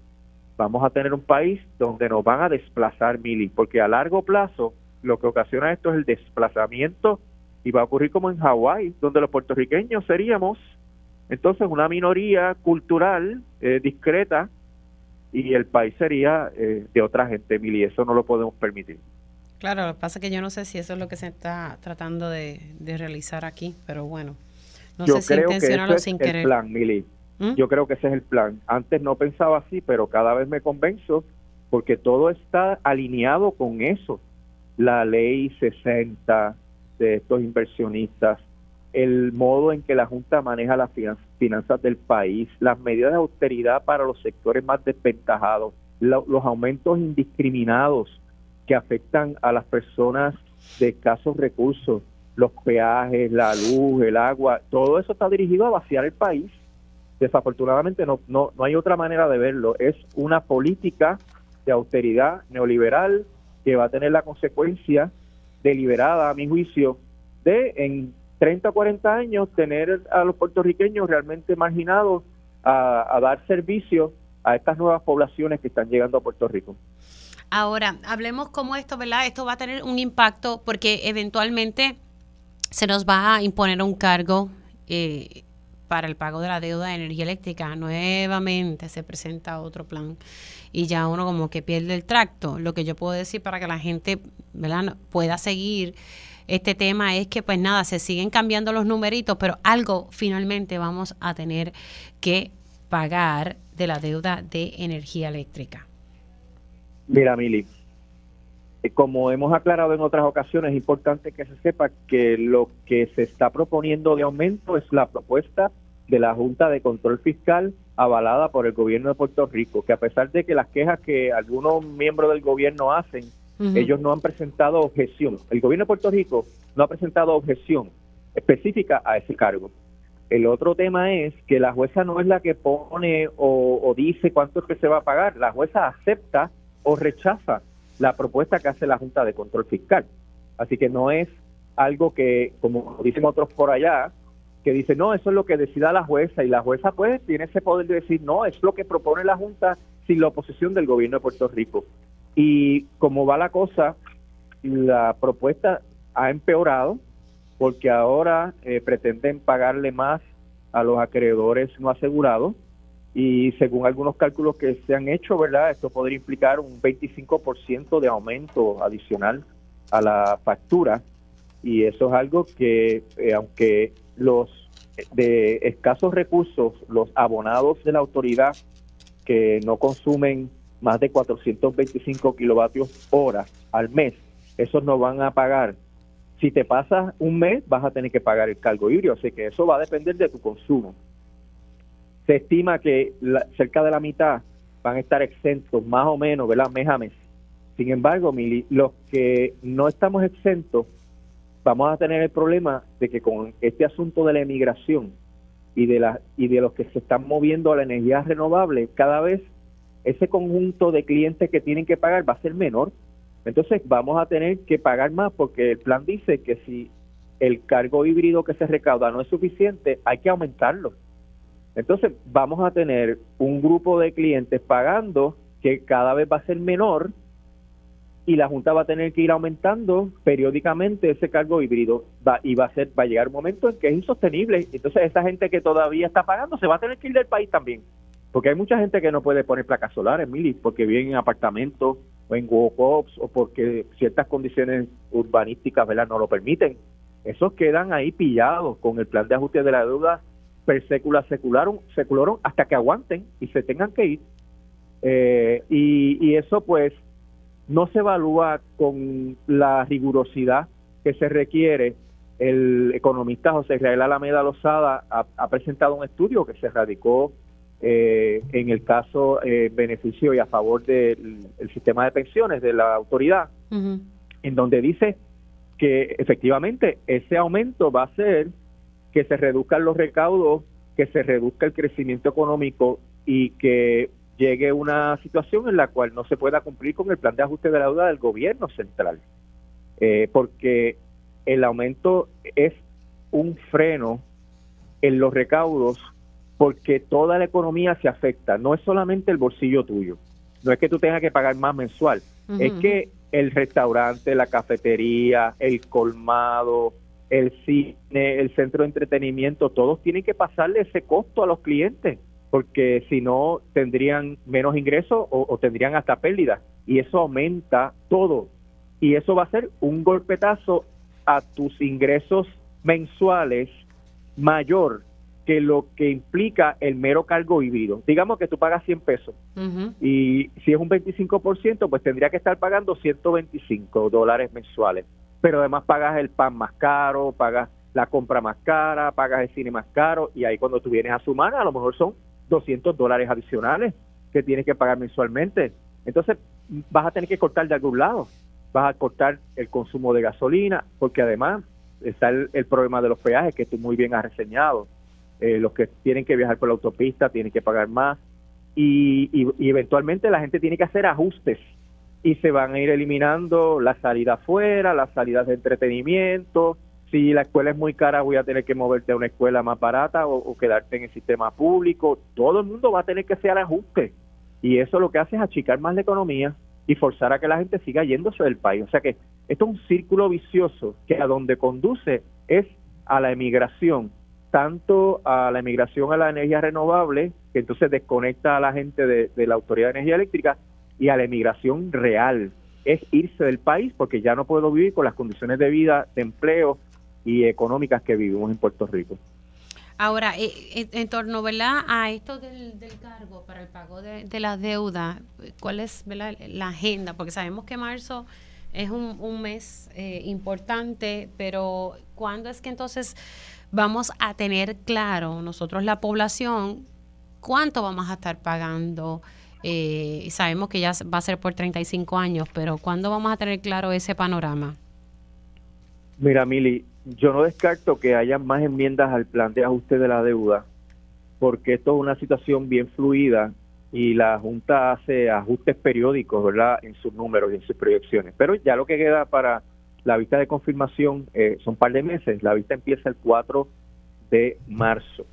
vamos a tener un país donde nos van a desplazar mili, porque a largo plazo lo que ocasiona esto es el desplazamiento y va a ocurrir como en Hawái, donde los puertorriqueños seríamos entonces una minoría cultural eh, discreta y el país sería eh, de otra gente, Mili, eso no lo podemos permitir. Claro, lo que pasa es que yo no sé si eso es lo que se está tratando de, de realizar aquí, pero bueno, no Yo sé si intencional eso o es sin el querer. plan, Mili. Yo creo que ese es el plan. Antes no pensaba así, pero cada vez me convenzo porque todo está alineado con eso. La ley 60 de estos inversionistas, el modo en que la Junta maneja las finan- finanzas del país, las medidas de austeridad para los sectores más desventajados, lo- los aumentos indiscriminados que afectan a las personas de escasos recursos, los peajes, la luz, el agua, todo eso está dirigido a vaciar el país. Desafortunadamente no, no, no hay otra manera de verlo. Es una política de austeridad neoliberal que va a tener la consecuencia deliberada, a mi juicio, de en 30 o 40 años tener a los puertorriqueños realmente marginados a, dar servicio a estas nuevas poblaciones que están llegando a Puerto Rico. Ahora, hablemos cómo esto, ¿verdad? Esto va a tener un impacto porque eventualmente se nos va a imponer un cargo eh, para el pago de la deuda de energía eléctrica. Nuevamente se presenta otro plan y ya uno como que pierde el tracto. Lo que yo puedo decir para que la gente pueda seguir este tema es que pues nada, se siguen cambiando los numeritos, pero algo finalmente vamos a tener que pagar de la deuda de energía eléctrica. Mira, Mili, eh, como hemos aclarado en otras ocasiones, es importante que se sepa que lo que se está proponiendo de aumento es la propuesta de la Junta de Control Fiscal avalada por el gobierno de Puerto Rico, que a pesar de que las quejas que algunos miembros del gobierno hacen, ellos no han presentado objeción. El gobierno de Puerto Rico no ha presentado objeción específica a ese cargo. El otro tema es que la jueza no es la que pone o, o dice cuánto es que se va a pagar. La jueza acepta o rechaza la propuesta que hace la Junta de Control Fiscal. Así que no es algo que, como dicen otros por allá, que dice, no, eso es lo que decida la jueza y la jueza pues tiene ese poder de decir, no, es lo que propone la Junta sin la oposición del gobierno de Puerto Rico. Y como va la cosa, la propuesta ha empeorado porque ahora eh, pretenden pagarle más a los acreedores no asegurados y según algunos cálculos que se han hecho, ¿verdad? Esto podría implicar un 25% de aumento adicional a la factura y eso es algo que eh, aunque los de escasos recursos, los abonados de la autoridad que no consumen más de 425 kilovatios hora al mes, esos no van a pagar. Si te pasas un mes, vas a tener que pagar el cargo híbrido, así que eso va a depender de tu consumo. Se estima que cerca de la mitad van a estar exentos, más o menos, ¿verdad? Mes a mes. Sin embargo, Mili, los que no estamos exentos, vamos a tener el problema de que con este asunto de la emigración y de, la, y de los que se están moviendo a la energía renovable, cada vez ese conjunto de clientes que tienen que pagar va a ser menor. Entonces vamos a tener que pagar más porque el plan dice que si el cargo híbrido que se recauda no es suficiente, hay que aumentarlo. Entonces vamos a tener un grupo de clientes pagando que cada vez va a ser menor y la Junta va a tener que ir aumentando periódicamente ese cargo híbrido va, y va a ser va a llegar un momento en que es insostenible. Entonces esa gente que todavía está pagando se va a tener que ir del país también. Porque hay mucha gente que no puede poner placas solares, Mili, porque viven en apartamentos o en walk-ups o porque ciertas condiciones urbanísticas ¿verdad? no lo permiten. Esos quedan ahí pillados con el plan de ajuste de la deuda per secula secularon, secularon hasta que aguanten y se tengan que ir. Eh, y, y eso pues no se evalúa con la rigurosidad que se requiere. El economista José Israel Alameda Lozada ha, presentado un estudio que se radicó eh, en el caso eh, beneficio y a favor del sistema de pensiones de la autoridad, en donde dice que efectivamente ese aumento va a hacer que se reduzcan los recaudos, que se reduzca el crecimiento económico y que llegue una situación en la cual no se pueda cumplir con el plan de ajuste de la deuda del gobierno central. Eh, porque el aumento es un freno en los recaudos porque toda la economía se afecta, no es solamente el bolsillo tuyo, no es que tú tengas que pagar más mensual, es que el restaurante, la cafetería, el colmado, el cine, el centro de entretenimiento, todos tienen que pasarle ese costo a los clientes, porque si no tendrían menos ingresos o, tendrían hasta pérdidas, y eso aumenta todo. Y eso va a ser un golpetazo a tus ingresos mensuales mayor que lo que implica el mero cargo híbrido. Digamos que tú pagas 100 pesos y si es un 25%, pues tendría que estar pagando 125 dólares mensuales pero además pagas el pan más caro, pagas la compra más cara, pagas el cine más caro, y ahí cuando tú vienes a sumar, a lo mejor son 200 dólares adicionales que tienes que pagar mensualmente. Entonces, vas a tener que cortar de algún lado, vas a cortar el consumo de gasolina, porque además está el, problema de los peajes que tú muy bien has reseñado. Eh, los que tienen que viajar por la autopista tienen que pagar más y, y eventualmente la gente tiene que hacer ajustes y se van a ir eliminando la salida afuera, las salidas de entretenimiento. Si la escuela es muy cara, voy a tener que moverte a una escuela más barata o, quedarte en el sistema público. Todo el mundo va a tener que hacer ajuste. Y eso lo que hace es achicar más la economía y forzar a que la gente siga yéndose del país. O sea que esto es un círculo vicioso que a donde conduce es a la emigración, tanto a la emigración a la energía renovable, que entonces desconecta a la gente de la Autoridad de Energía Eléctrica, y a la emigración real. Es irse del país porque ya no puedo vivir con las condiciones de vida, de empleo y económicas que vivimos en Puerto Rico. Ahora, eh, eh, en torno ¿verdad? a esto del, cargo para el pago de, la deuda, ¿cuál es la agenda? Porque sabemos que marzo es un, mes eh, importante, pero ¿cuándo es que entonces vamos a tener claro nosotros la población cuánto vamos a estar pagando? Eh, sabemos que ya va a ser por 35 años, pero ¿cuándo vamos a tener claro ese panorama? Mira, Mili, yo no descarto que haya más enmiendas al plan de ajuste de la deuda, porque esto es una situación bien fluida y la Junta hace ajustes periódicos, ¿verdad?, en sus números y en sus proyecciones. Pero ya lo que queda para la vista de confirmación eh, son un par de meses. La vista empieza el 4 de marzo.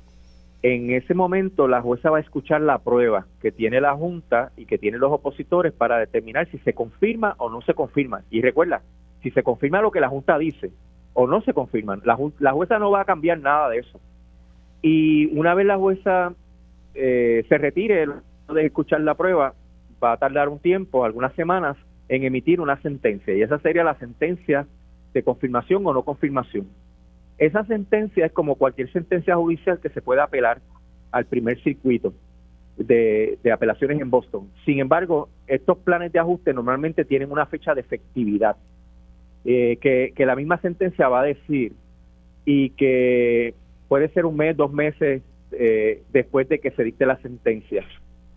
En ese momento la jueza va a escuchar la prueba que tiene la Junta y que tienen los opositores para determinar si se confirma o no se confirma. Y recuerda, si se confirma lo que la Junta dice o no se confirma, la, jueza no va a cambiar nada de eso. Y una vez la jueza eh, se retire de escuchar la prueba, va a tardar un tiempo, algunas semanas, en emitir una sentencia. Y esa sería la sentencia de confirmación o no confirmación. Esa sentencia es como cualquier sentencia judicial que se pueda apelar al primer circuito de, apelaciones en Boston. Sin embargo, estos planes de ajuste normalmente tienen una fecha de efectividad eh, que, la misma sentencia va a decir y que puede ser un mes, dos meses eh, después de que se dicte la sentencia.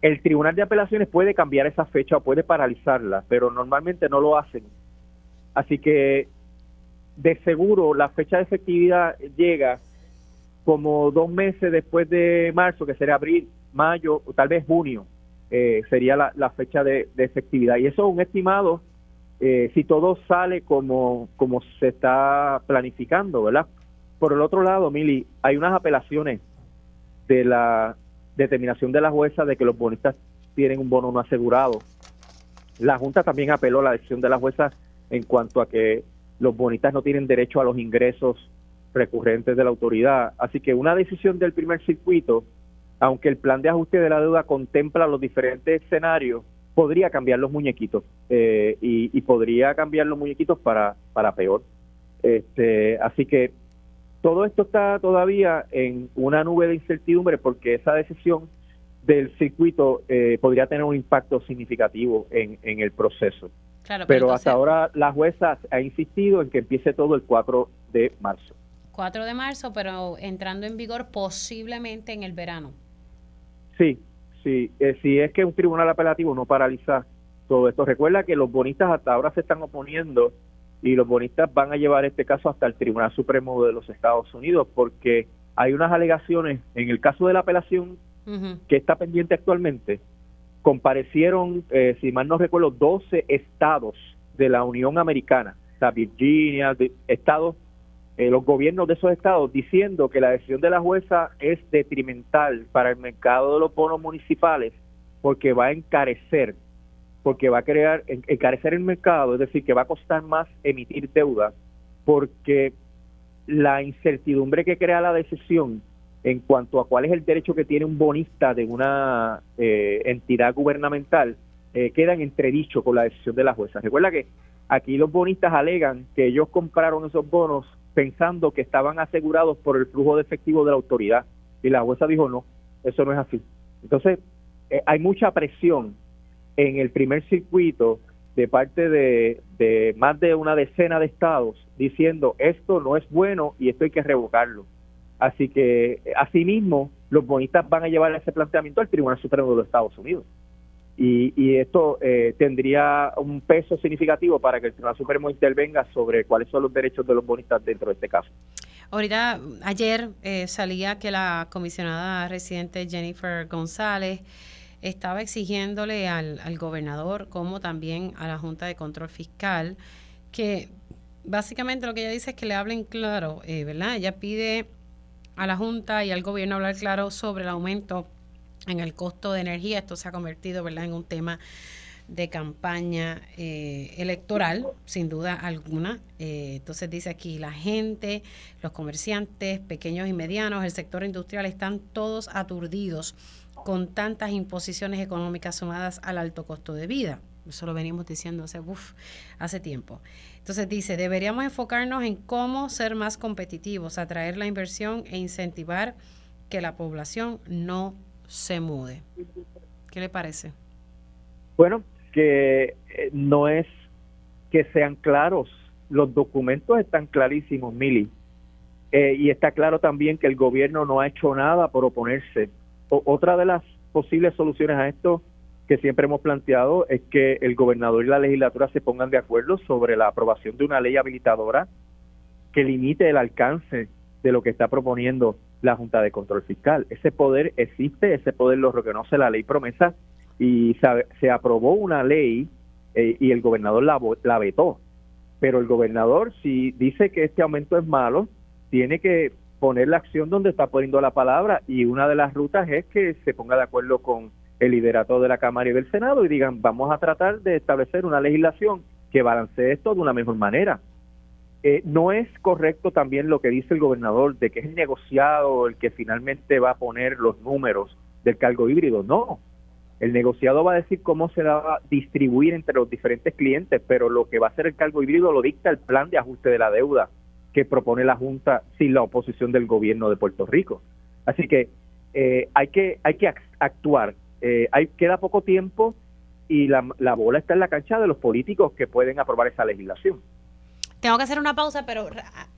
El Tribunal de Apelaciones puede cambiar esa fecha o puede paralizarla, pero normalmente no lo hacen. Así que de seguro la fecha de efectividad llega como dos meses después de marzo, que sería abril, mayo o tal vez junio, eh, sería la, fecha de, efectividad. Y eso es un estimado eh, si todo sale como, como se está planificando, ¿verdad? Por el otro lado, Mili, hay unas apelaciones de la determinación de la jueza de que los bonistas tienen un bono no asegurado. La Junta también apeló a la decisión de la jueza en cuanto a que los bonistas no tienen derecho a los ingresos recurrentes de la autoridad. Así que una decisión del primer circuito, aunque el plan de ajuste de la deuda contempla los diferentes escenarios, podría cambiar los muñequitos eh, y, podría cambiar los muñequitos para, para peor. Este, así que todo esto está todavía en una nube de incertidumbre porque esa decisión del circuito eh, podría tener un impacto significativo en, el proceso. pero, hasta ahora la jueza ha insistido en que empiece todo el 4 de marzo. 4 de marzo, pero entrando en vigor posiblemente en el verano. Sí, sí. Eh, si es que un tribunal apelativo no paraliza todo esto. Recuerda que los bonistas hasta ahora se están oponiendo y los bonistas van a llevar este caso hasta el Tribunal Supremo de los Estados Unidos porque hay unas alegaciones en el caso de la apelación que está pendiente actualmente. Comparecieron, eh, si mal no recuerdo, 12 estados de la Unión Americana, o Virginia, estados, eh, los gobiernos de esos estados diciendo que la decisión de la jueza es detrimental para el mercado de los bonos municipales porque va a encarecer porque va a crear, encarecer el mercado, es decir, que va a costar más emitir deuda, porque la incertidumbre que crea la decisión en cuanto a cuál es el derecho que tiene un bonista de una eh, entidad gubernamental eh, queda en entredicho con la decisión de la jueza. Recuerda que aquí los bonistas alegan que ellos compraron esos bonos pensando que estaban asegurados por el flujo de efectivo de la autoridad y la jueza dijo no, eso no es así. Entonces, eh, hay mucha presión en el primer circuito de parte de, más de una decena de estados diciendo esto no es bueno y esto hay que revocarlo. Así que, asimismo, los bonistas van a llevar ese planteamiento al Tribunal Supremo de los Estados Unidos. Y, y esto eh, tendría un peso significativo para que el Tribunal Supremo intervenga sobre cuáles son los derechos de los bonistas dentro de este caso. Ahorita, ayer eh, salía que la comisionada residente Jennifer González estaba exigiéndole al, gobernador como también a la Junta de Control Fiscal que básicamente lo que ella dice es que le hablen claro, eh, ¿verdad? Ella pide a la Junta y al gobierno hablar claro sobre el aumento en el costo de energía. Esto se ha convertido, ¿verdad?, en un tema de campaña eh, electoral, sin duda alguna. Eh, entonces dice aquí, la gente, los comerciantes, pequeños y medianos, el sector industrial están todos aturdidos con tantas imposiciones económicas sumadas al alto costo de vida. Eso lo venimos diciendo hace, hace tiempo. Entonces dice, deberíamos enfocarnos en cómo ser más competitivos, atraer la inversión e incentivar que la población no se mude. ¿Qué le parece? Bueno, que eh, no es que sean claros, los documentos están clarísimos, Mili, eh, y está claro también que el gobierno no ha hecho nada por oponerse otra de las posibles soluciones a esto que siempre hemos planteado es que el gobernador y la legislatura se pongan de acuerdo sobre la aprobación de una ley habilitadora que limite el alcance de lo que está proponiendo la Junta de Control Fiscal. Ese poder existe, ese poder lo reconoce la ley promesa y se, aprobó una ley eh, y el gobernador la, la vetó. Pero el gobernador, si dice que este aumento es malo, tiene que poner la acción donde está poniendo la palabra y una de las rutas es que se ponga de acuerdo con el liderato de la Cámara y del Senado y digan vamos a tratar de establecer una legislación que balancee esto de una mejor manera. Eh, no es correcto también lo que dice el gobernador de que es el negociado el que finalmente va a poner los números del cargo híbrido. No, el negociado va a decir cómo se va a distribuir entre los diferentes clientes, pero lo que va a ser el cargo híbrido lo dicta el plan de ajuste de la deuda que propone la Junta sin la oposición del gobierno de Puerto Rico. Así que eh, hay que hay que actuar. Eh, hay queda poco tiempo y la, la bola está en la cancha de los políticos que pueden aprobar esa legislación. Tengo que hacer una pausa, pero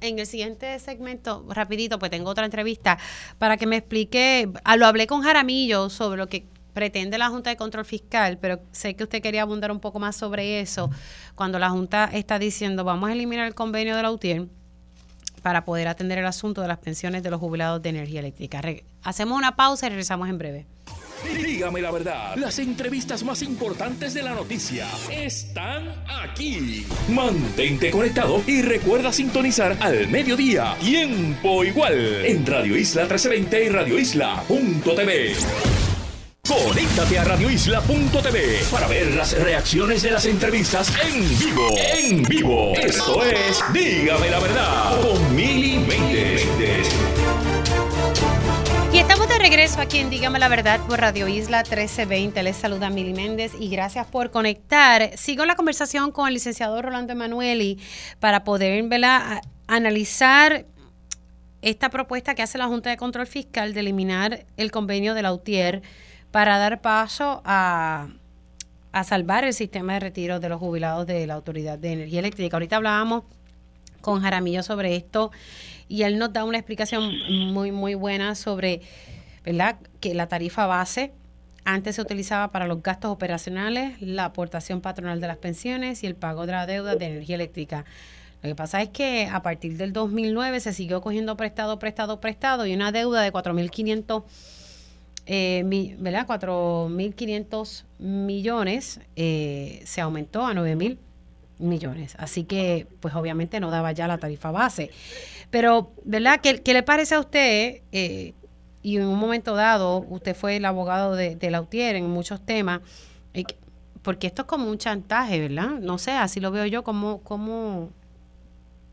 en el siguiente segmento, rapidito, pues tengo otra entrevista para que me explique, ah, lo hablé con Jaramillo sobre lo que pretende la Junta de Control Fiscal, pero sé que usted quería abundar un poco más sobre eso, cuando la Junta está diciendo vamos a eliminar el convenio de la UTIER para poder atender el asunto de las pensiones de los jubilados de energía eléctrica. hacemos una pausa y regresamos en breve. Dígame la verdad, las entrevistas más importantes de la noticia están aquí. Mantente conectado y recuerda sintonizar al mediodía, tiempo igual, en Radio Isla 1320 y Radio Isla.tv. Conéctate a radioisla.tv para ver las reacciones de las entrevistas en vivo. En vivo. Esto es Dígame la verdad con Mili Y estamos de regreso aquí en Dígame la Verdad por Radio Isla 1320. Les saluda Mili Méndez y gracias por conectar. Sigo la conversación con el licenciado Rolando Emanueli para poder analizar esta propuesta que hace la Junta de Control Fiscal de eliminar el convenio de la UTIER para dar paso a, salvar el sistema de retiro de los jubilados de la Autoridad de Energía Eléctrica. Ahorita hablábamos con Jaramillo sobre esto y él nos da una explicación muy, muy buena sobre, ¿verdad?, que la tarifa base antes se utilizaba para los gastos operacionales, la aportación patronal de las pensiones y el pago de la deuda de energía eléctrica. Lo que pasa es que a partir del 2009 se siguió cogiendo prestado, prestado, prestado y una deuda de 4.500 eh. 4.500 millones eh, se aumentó a 9.000 millones. Así que, pues obviamente no daba ya la tarifa base. Pero, ¿verdad? ¿Qué, qué le parece a usted? Eh, y en un momento dado, usted fue el abogado de, de Lautier en muchos temas, porque esto es como un chantaje, ¿verdad? No sé, así lo veo yo, ¿cómo, cómo,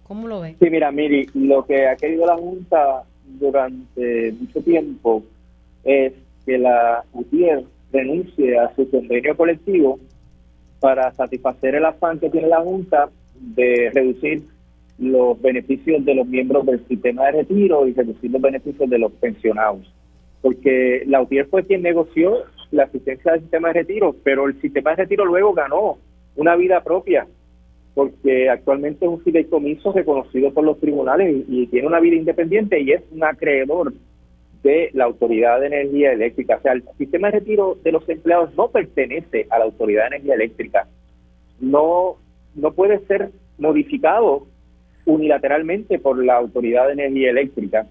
cómo lo ve? Sí, mira, Miri, lo que ha querido la Junta durante mucho tiempo es que la UTIER renuncie a su convenio colectivo para satisfacer el afán que tiene la Junta de reducir los beneficios de los miembros del sistema de retiro y reducir los beneficios de los pensionados. Porque la UTIER fue quien negoció la asistencia del sistema de retiro, pero el sistema de retiro luego ganó una vida propia, porque actualmente es un fideicomiso reconocido por los tribunales y, y tiene una vida independiente y es un acreedor de la Autoridad de Energía Eléctrica. O sea, el sistema de retiro de los empleados no pertenece a la Autoridad de Energía Eléctrica. No, no puede ser modificado unilateralmente por la Autoridad de Energía Eléctrica.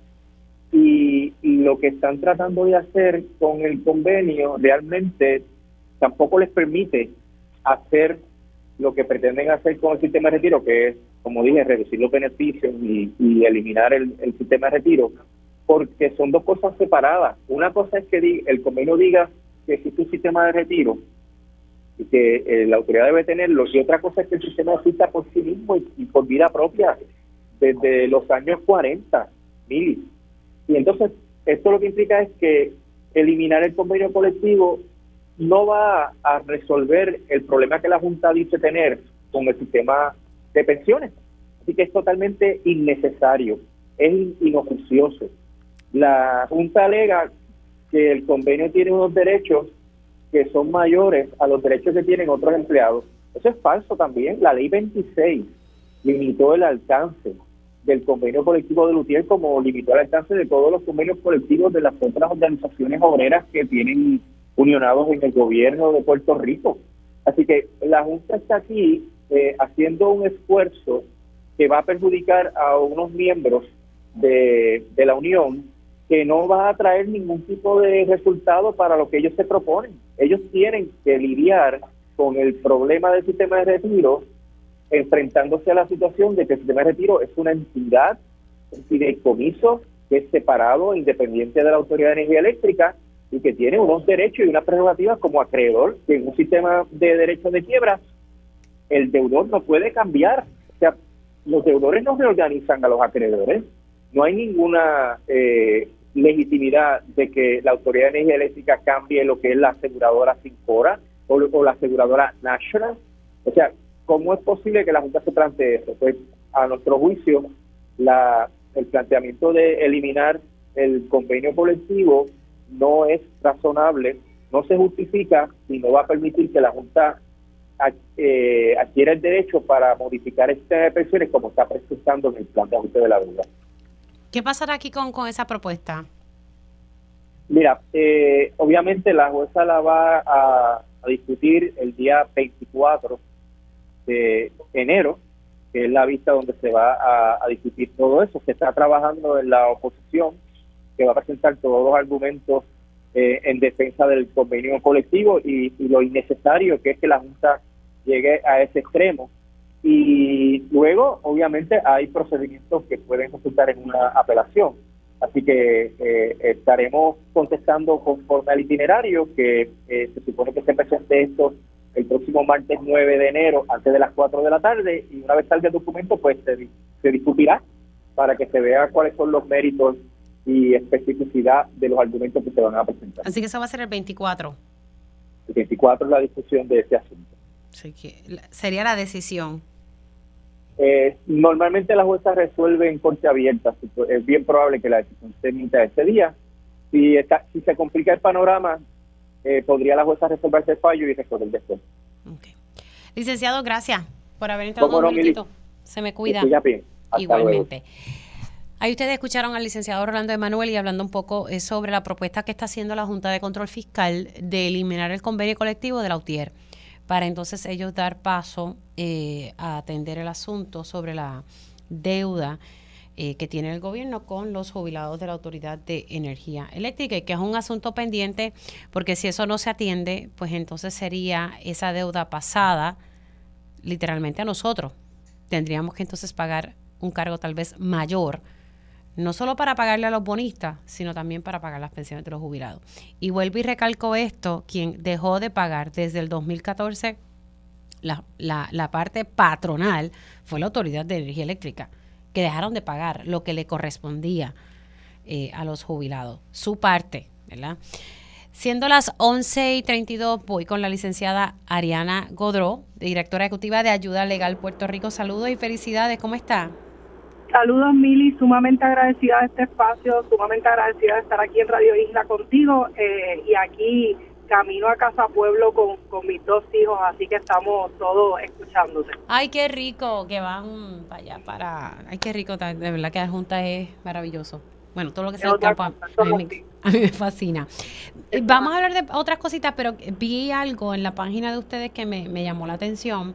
Y, lo que están tratando de hacer con el convenio realmente tampoco les permite hacer lo que pretenden hacer con el sistema de retiro, que es, como dije, reducir los beneficios y, eliminar el, el sistema de retiro porque son dos cosas separadas. Una cosa es que el convenio diga que existe un sistema de retiro y que eh, la autoridad debe tenerlo, y otra cosa es que el sistema exista por sí mismo y, por vida propia desde los años 40, mil. Y entonces, esto lo que implica es que eliminar el convenio colectivo no va a resolver el problema que la Junta dice tener con el sistema de pensiones. Así que es totalmente innecesario, es inoficioso la Junta alega que el convenio tiene unos derechos que son mayores a los derechos que tienen otros empleados. Eso es falso también. La ley 26 limitó el alcance del convenio colectivo de Lutier como limitó el alcance de todos los convenios colectivos de las otras organizaciones obreras que tienen unionados en el gobierno de Puerto Rico. Así que la Junta está aquí eh, haciendo un esfuerzo que va a perjudicar a unos miembros de, de la Unión que no va a traer ningún tipo de resultado para lo que ellos se proponen. Ellos tienen que lidiar con el problema del sistema de retiro, enfrentándose a la situación de que el sistema de retiro es una entidad, un fideicomiso que es separado independiente de la Autoridad de Energía Eléctrica y que tiene unos derechos y unas prerrogativas como acreedor, que en un sistema de derechos de quiebra el deudor no puede cambiar. O sea, los deudores no reorganizan a los acreedores. No hay ninguna eh, legitimidad de que la Autoridad de Energía Eléctrica cambie lo que es la aseguradora Sincora o, o la aseguradora National. O sea, ¿cómo es posible que la Junta se plantee eso? Pues a nuestro juicio, la, el planteamiento de eliminar el convenio colectivo no es razonable, no se justifica y no va a permitir que la Junta eh, adquiera el derecho para modificar estas pensiones como está presentando en el plan de ajuste de la deuda. ¿Qué pasará aquí con, con esa propuesta? Mira, eh, obviamente la jueza la va a, discutir el día 24 de enero, que es la vista donde se va a, discutir todo eso. Se está trabajando en la oposición, que va a presentar todos los argumentos eh, en defensa del convenio colectivo y, y, lo innecesario que es que la Junta llegue a ese extremo y luego, obviamente, hay procedimientos que pueden resultar en una apelación. Así que eh, estaremos contestando conforme al itinerario, que eh, se supone que se presente esto el próximo martes 9 de enero, antes de las 4 de la tarde, y una vez salga el documento, pues se, se discutirá para que se vea cuáles son los méritos y especificidad de los argumentos que se van a presentar. Así que eso va a ser el 24. El 24 es la discusión de este asunto. Así que sería la decisión. Eh, normalmente las juezas resuelven en corte abierta, es bien probable que la decisión se emita ese día. Si, está, si se complica el panorama, eh, podría la jueza resolver ese fallo y resolver después. Licenciado, gracias por haber entrado un minutito. Se me cuida. Igualmente. Ahí ustedes escucharon al licenciado Orlando Emanuel y hablando un poco eh, sobre la propuesta que está haciendo la Junta de Control Fiscal de eliminar el convenio colectivo de la UTIER para entonces ellos dar paso eh, a atender el asunto sobre la deuda eh, que tiene el gobierno con los jubilados de la Autoridad de Energía Eléctrica y que es un asunto pendiente porque si eso no se atiende, pues entonces sería esa deuda pasada literalmente a nosotros. Tendríamos que entonces pagar un cargo tal vez mayor no solo para pagarle a los bonistas, sino también para pagar las pensiones de los jubilados. Y vuelvo y recalco esto, quien dejó de pagar desde el 2014 la, la, parte patronal fue la Autoridad de Energía Eléctrica, que dejaron de pagar lo que le correspondía eh, a los jubilados, su parte, ¿verdad? Siendo las 11 y 32, voy con la licenciada Ariana Godró, directora ejecutiva de Ayuda Legal Puerto Rico. Saludos y felicidades, ¿cómo está? Saludos, Mili. Sumamente agradecida de este espacio, sumamente agradecida de estar aquí en Radio Isla contigo eh, y aquí camino a Casa Pueblo con, con mis dos hijos, así que estamos todos escuchándote. Ay, qué rico que van para allá, para... Ay, qué rico, de verdad que la Junta es maravilloso. Bueno, todo lo que sea el campo, a mí, me, fascina. Vamos a hablar de otras cositas, pero vi algo en la página de ustedes que me, me llamó la atención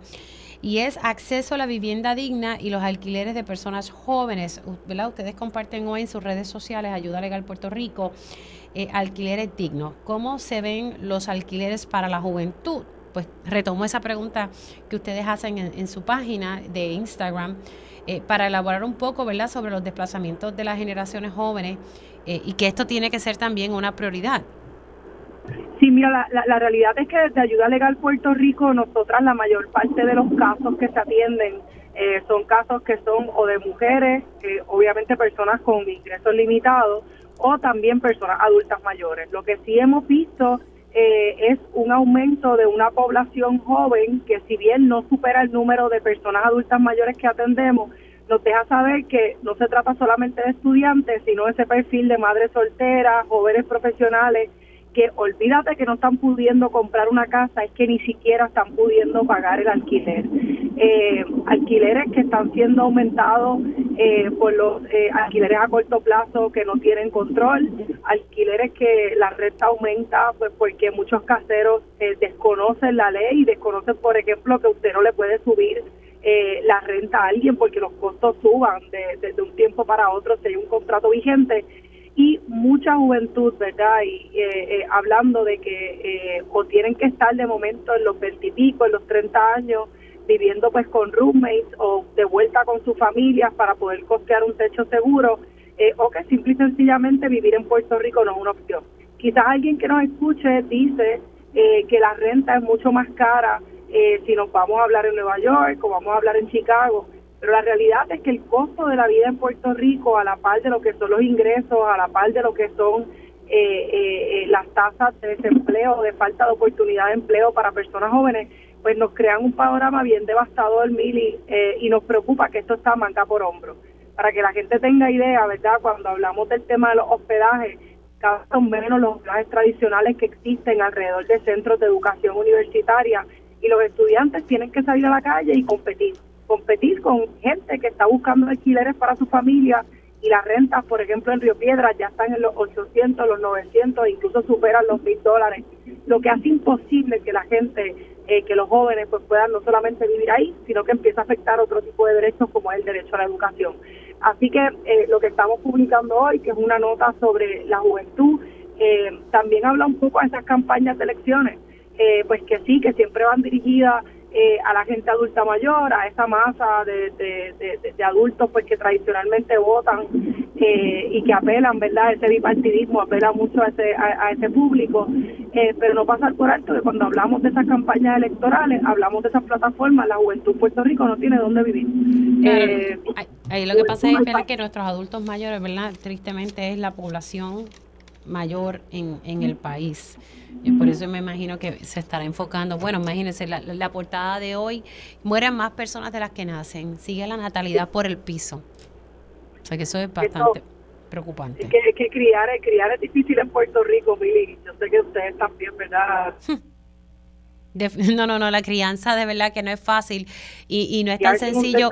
y es acceso a la vivienda digna y los alquileres de personas jóvenes. ¿verdad? Ustedes comparten hoy en sus redes sociales, Ayuda Legal Puerto Rico, eh, alquileres dignos. ¿Cómo se ven los alquileres para la juventud? Pues retomo esa pregunta que ustedes hacen en, su página de Instagram eh, para elaborar un poco ¿verdad? sobre los desplazamientos de las generaciones jóvenes eh, y que esto tiene que ser también una prioridad. Sí, mira, la, realidad es que desde Ayuda Legal Puerto Rico, nosotras la mayor parte de los casos que se atienden eh, son casos que son o de mujeres, eh, obviamente personas con ingresos limitados, o también personas adultas mayores. Lo que sí hemos visto eh, es un aumento de una población joven que si bien no supera el número de personas adultas mayores que atendemos, nos deja saber que no se trata solamente de estudiantes, sino ese perfil de madres solteras, jóvenes profesionales, que olvídate que no están pudiendo comprar una casa, es que ni siquiera están pudiendo pagar el alquiler. Eh, alquileres que están siendo aumentados eh, por los eh, alquileres a corto plazo que no tienen control, alquileres que la renta aumenta pues porque muchos caseros desconocen la ley y desconocen, por ejemplo, que usted no le puede subir la renta a alguien porque los costos suban de, de un tiempo para otro si hay un contrato vigente y mucha juventud, ¿verdad? Y eh, eh, hablando de que eh, o tienen que estar de momento en los veintipico, en los treinta años, viviendo pues con roommates o de vuelta con sus familias para poder costear un techo seguro, o que simple y sencillamente vivir en Puerto Rico no es una opción. Quizás alguien que nos escuche dice que la renta es mucho más cara si nos vamos a hablar en Nueva York o vamos a hablar en Chicago, Pero la realidad es que el costo de la vida en Puerto Rico, a la par de lo que son los ingresos, a la par de lo que son eh, eh, las tasas de desempleo, de falta de oportunidad de empleo para personas jóvenes, pues nos crean un panorama bien devastador, Mili, eh, y nos preocupa que esto está manga por hombro. Para que la gente tenga idea, ¿verdad? Cuando hablamos del tema de los hospedajes, cada vez son menos los hospedajes tradicionales que existen alrededor de centros de educación universitaria y los estudiantes tienen que salir a la calle y competir. Competir con gente que está buscando alquileres para su familia y las rentas, por ejemplo, en Río Piedras ya están en los 800, los 900, incluso superan los 1000 dólares, lo que hace imposible que la gente, eh, que los jóvenes pues puedan no solamente vivir ahí, sino que empieza a afectar otro tipo de derechos como es el derecho a la educación. Así que eh, lo que estamos publicando hoy, que es una nota sobre la juventud, eh, también habla un poco de esas campañas de elecciones, pues que sí, que siempre van dirigidas eh, a la gente adulta mayor, a esa masa de, de, adultos pues que tradicionalmente votan eh, y que apelan, ¿verdad? Ese bipartidismo apela mucho a ese, a, ese público, eh, pero no pasar por alto que cuando hablamos de esas campañas electorales, hablamos de esas plataformas, la juventud en Puerto Rico no tiene dónde vivir. ahí lo que pasa es que nuestros adultos mayores, ¿verdad? Tristemente es la población mayor en, en el país. Y por eso me imagino que se estará enfocando. Bueno, imagínense, la, la, portada de hoy, mueren más personas de las que nacen. Sigue la natalidad por el piso. O sea que eso es bastante preocupante. Es que, que criar, criar es difícil en Puerto Rico, Mili. Yo sé que ustedes también, ¿verdad? no, no, no, la crianza de verdad que no es fácil y, y no es tan sencillo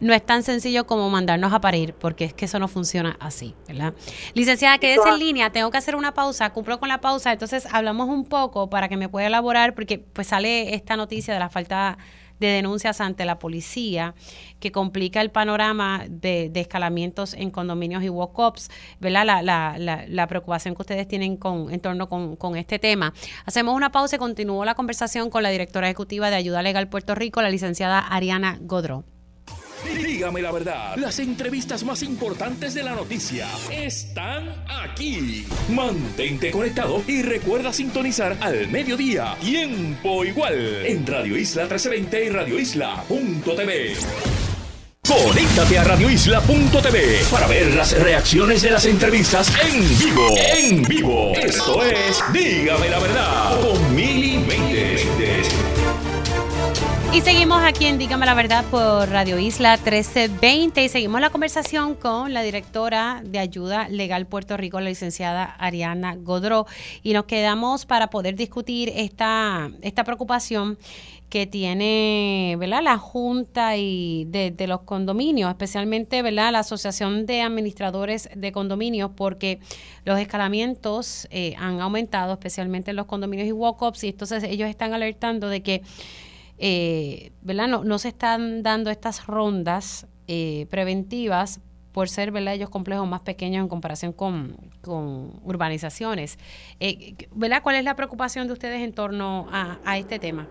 no es tan sencillo como mandarnos a parir, porque es que eso no funciona así, ¿verdad? Licenciada, quédese en línea, tengo que hacer una pausa, cumplo con la pausa, entonces hablamos un poco para que me pueda elaborar, porque pues sale esta noticia de la falta de denuncias ante la policía que complica el panorama de, escalamientos en condominios y walk-ups, ¿verdad? La, la, la, la, preocupación que ustedes tienen con, en torno con, con este tema. Hacemos una pausa y continúo la conversación con la directora ejecutiva de Ayuda Legal Puerto Rico, la licenciada Ariana Godró. Dígame la verdad, las entrevistas más importantes de la noticia están aquí. Mantente conectado y recuerda sintonizar al mediodía, tiempo igual, en Radio Isla 1320 y Radio Isla.tv. Conéctate a radioisla.tv para ver las reacciones de las entrevistas en vivo. En vivo. Esto es Dígame la verdad con Mili y seguimos aquí en Dígame la Verdad por Radio Isla 1320 y seguimos la conversación con la directora de Ayuda Legal Puerto Rico, la licenciada Ariana Godró. Y nos quedamos para poder discutir esta, esta preocupación que tiene ¿verdad? la Junta y de, los condominios, especialmente ¿verdad? la Asociación de Administradores de Condominios, porque los escalamientos eh, han aumentado, especialmente en los condominios y walk-ups, y entonces ellos están alertando de que eh, ¿verdad? No, no, se están dando estas rondas eh, preventivas por ser ¿verdad? ellos complejos más pequeños en comparación con, urbanizaciones. Eh, ¿verdad? ¿Cuál es la preocupación de ustedes en torno a, este tema?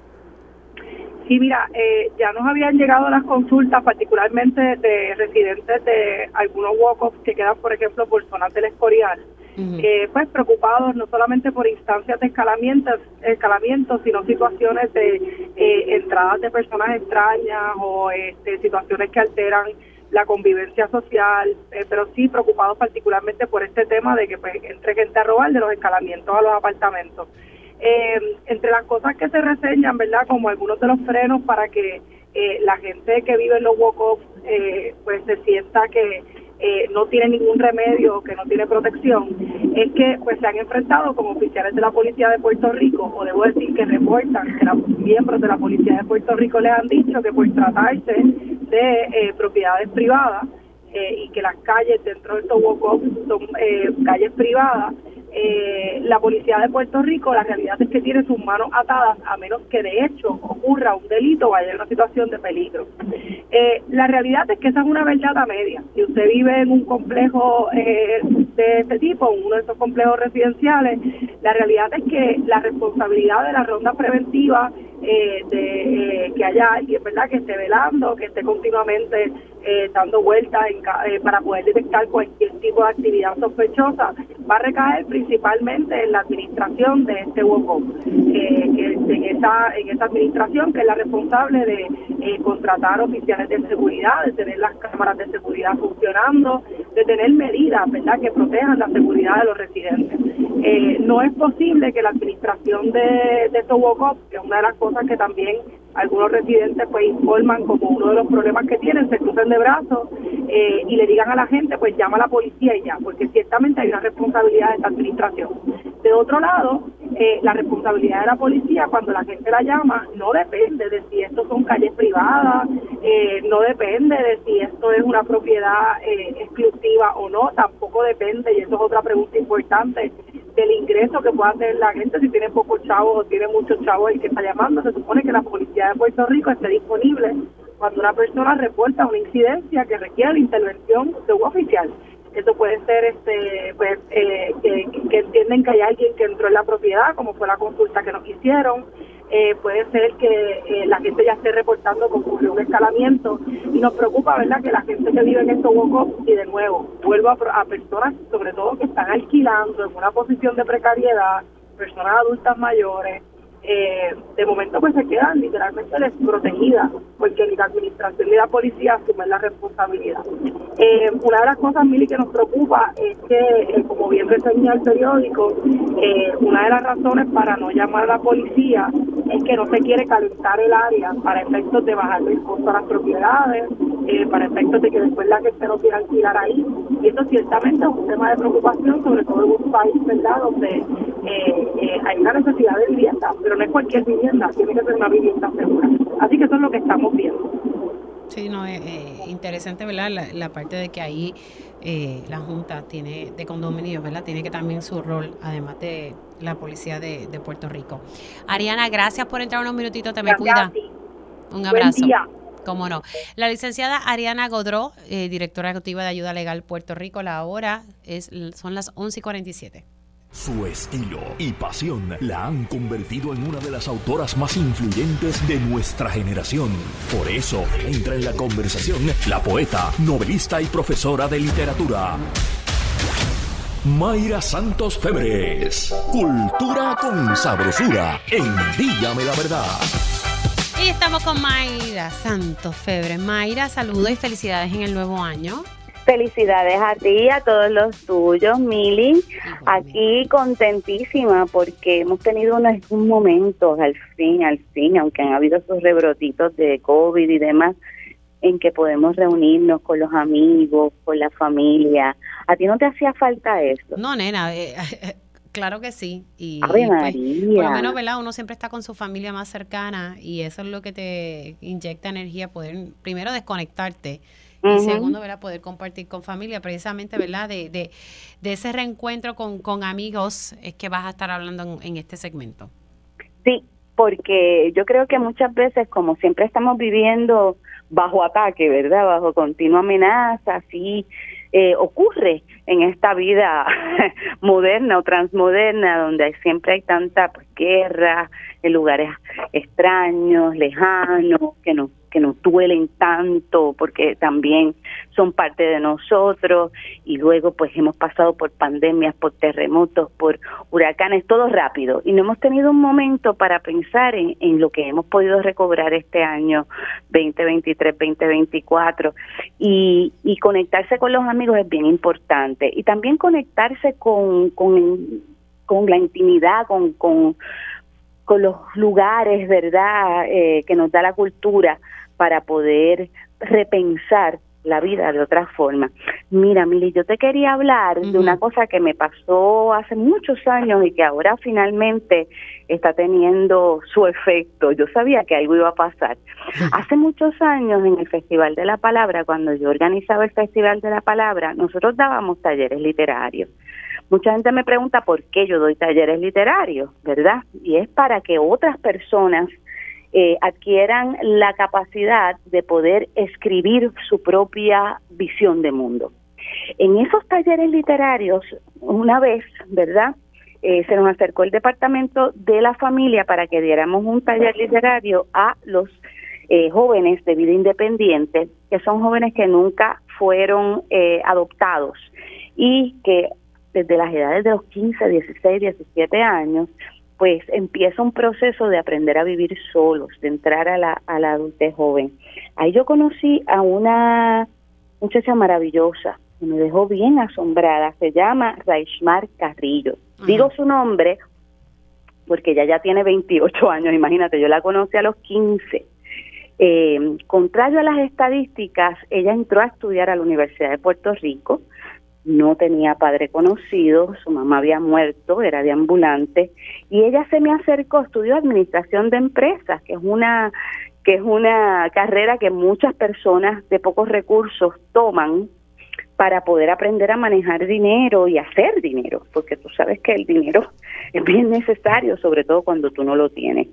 Sí, mira, eh, ya nos habían llegado las consultas, particularmente de residentes de algunos walk-offs que quedan, por ejemplo, por zonas del Escorial, eh, pues preocupados no solamente por instancias de escalamiento, escalamiento sino situaciones de eh, entradas de personas extrañas o este, situaciones que alteran la convivencia social, eh, pero sí preocupados particularmente por este tema de que pues, entre gente a robar de los escalamientos a los apartamentos. entre las cosas que se reseñan, ¿verdad? Como algunos de los frenos para que la gente que vive en los walk-offs pues se sienta que eh, no tiene ningún remedio, que no tiene protección, es que pues se han enfrentado como oficiales de la policía de Puerto Rico, o debo decir que reportan que los miembros de la policía de Puerto Rico les han dicho que por tratarse de eh, propiedades privadas eh, y que las calles dentro de estos walk son calles privadas, eh, la policía de Puerto Rico, la realidad es que tiene sus manos atadas a menos que de hecho ocurra un delito o haya una situación de peligro. Eh, la realidad es que esa es una verdad a media. Si usted vive en un complejo eh, de este tipo, uno de esos complejos residenciales, la realidad es que la responsabilidad de la ronda preventiva eh, de eh, que haya alguien verdad que esté velando que esté continuamente eh, dando vueltas para poder detectar cualquier tipo de actividad sospechosa va a recaer principalmente en la administración de este WOCOP, eh, en esa, en esa administración que es la responsable de eh, contratar oficiales de seguridad, de tener las cámaras de seguridad funcionando, de tener medidas ¿verdad? que protejan la seguridad de los residentes. Eh, no es posible que la administración de, de WOCOP, que es una de las cosas que también algunos residentes pues informan como uno de los problemas que tienen, se crucen de brazos eh, y le digan a la gente pues llama a la policía y ya, porque ciertamente hay una responsabilidad de esta administración. De otro lado, eh, la responsabilidad de la policía cuando la gente la llama no depende de si esto son calles privadas, eh, no depende de si esto es una propiedad exclusiva o no, tampoco depende, y eso es otra pregunta importante, del ingreso que pueda tener la gente, si tiene pocos chavos o tiene muchos chavos el que está llamando, se supone que la policía de Puerto Rico esté disponible cuando una persona reporta una incidencia que requiere la intervención de un oficial. Eso puede ser este pues, eh, que, entienden que hay alguien que entró en la propiedad, como fue la consulta que nos hicieron. Eh, puede ser que eh, la gente ya esté reportando que ocurrió un escalamiento y nos preocupa, ¿verdad?, que la gente que vive en estos huecos y de nuevo vuelva a, a personas, sobre todo que están alquilando en una posición de precariedad, personas adultas mayores, eh, de momento pues se quedan literalmente desprotegidas porque ni la administración ni la policía asumen la responsabilidad. Eh, una de las cosas, Mili, que nos preocupa es que, eh, como bien reseña el periódico, una de las razones para no llamar a la policía es que no se quiere calentar el área para efectos de bajar el costo a las propiedades, para efectos de que después la gente no quiera alquilar ahí. Y eso ciertamente es un tema de preocupación, sobre todo en un país, ¿verdad?, donde hay una necesidad de vivienda pero no es cualquier vivienda, tiene que ser una vivienda segura. Así que eso es lo que estamos viendo. Sí, no, es eh, interesante, ¿verdad? La, parte de que ahí eh, la Junta tiene de condominios, ¿verdad? Tiene que también su rol, además de la policía de, Puerto Rico. Ariana, gracias por entrar unos minutitos, te me cuida. Un abrazo. Cómo no. La licenciada Ariana Godró, eh, directora ejecutiva de Ayuda Legal Puerto Rico, la hora es, son las 11 y 47. Su estilo y pasión la han convertido en una de las autoras más influyentes de nuestra generación. Por eso entra en la conversación la poeta, novelista y profesora de literatura. Mayra Santos Febres. Cultura con sabrosura en Dígame la Verdad. Y estamos con Mayra Santos Febres. Mayra, saludos y felicidades en el nuevo año. Felicidades a ti y a todos los tuyos, Mili. Aquí contentísima porque hemos tenido unos, momentos al fin, al fin, aunque han habido esos rebrotitos de COVID y demás, en que podemos reunirnos con los amigos, con la familia. ¿A ti no te hacía falta eso? No, nena, eh, claro que sí. Y, pues, por lo menos, ¿verdad? Uno siempre está con su familia más cercana y eso es lo que te inyecta energía, poder primero desconectarte y segundo, ¿verdad? Poder compartir con familia, precisamente, ¿verdad? De, de, de ese reencuentro con, con, amigos es que vas a estar hablando en, este segmento. Sí, porque yo creo que muchas veces, como siempre estamos viviendo bajo ataque, ¿verdad? Bajo continua amenaza, así eh, ocurre en esta vida moderna o transmoderna, donde siempre hay tanta pues, guerra, en lugares extraños, lejanos, que nos que nos duelen tanto porque también son parte de nosotros y luego pues hemos pasado por pandemias, por terremotos, por huracanes, todo rápido. Y no hemos tenido un momento para pensar en, en lo que hemos podido recobrar este año 2023, 2024 y, y conectarse con los amigos es bien importante. Y también conectarse con, con, con la intimidad, con, con con los lugares, ¿verdad?, eh, que nos da la cultura para poder repensar la vida de otra forma. Mira, Mili, yo te quería hablar de una cosa que me pasó hace muchos años y que ahora finalmente está teniendo su efecto. Yo sabía que algo iba a pasar. Hace muchos años en el Festival de la Palabra, cuando yo organizaba el Festival de la Palabra, nosotros dábamos talleres literarios. Mucha gente me pregunta por qué yo doy talleres literarios, ¿verdad? Y es para que otras personas eh, adquieran la capacidad de poder escribir su propia visión de mundo. En esos talleres literarios, una vez, ¿verdad? Eh, se nos acercó el departamento de la familia para que diéramos un taller literario a los eh, jóvenes de vida independiente, que son jóvenes que nunca fueron adoptados y que desde las edades de los 15, 16, 17 años, pues empieza un proceso de aprender a vivir solos, de entrar a la, a la adultez joven. Ahí yo conocí a una muchacha maravillosa, que me dejó bien asombrada, se llama Raishmar Carrillo. Digo su nombre porque ella ya tiene 28 años, imagínate, yo la conocí a los 15. Eh, contrario a las estadísticas, ella entró a estudiar a la Universidad de Puerto Rico, no tenía padre conocido, su mamá había muerto, era de ambulante, y ella se me acercó, estudió administración de empresas, que es una que es una carrera que muchas personas de pocos recursos toman para poder aprender a manejar dinero y hacer dinero, porque tú sabes que el dinero es bien necesario, sobre todo cuando tú no lo tienes.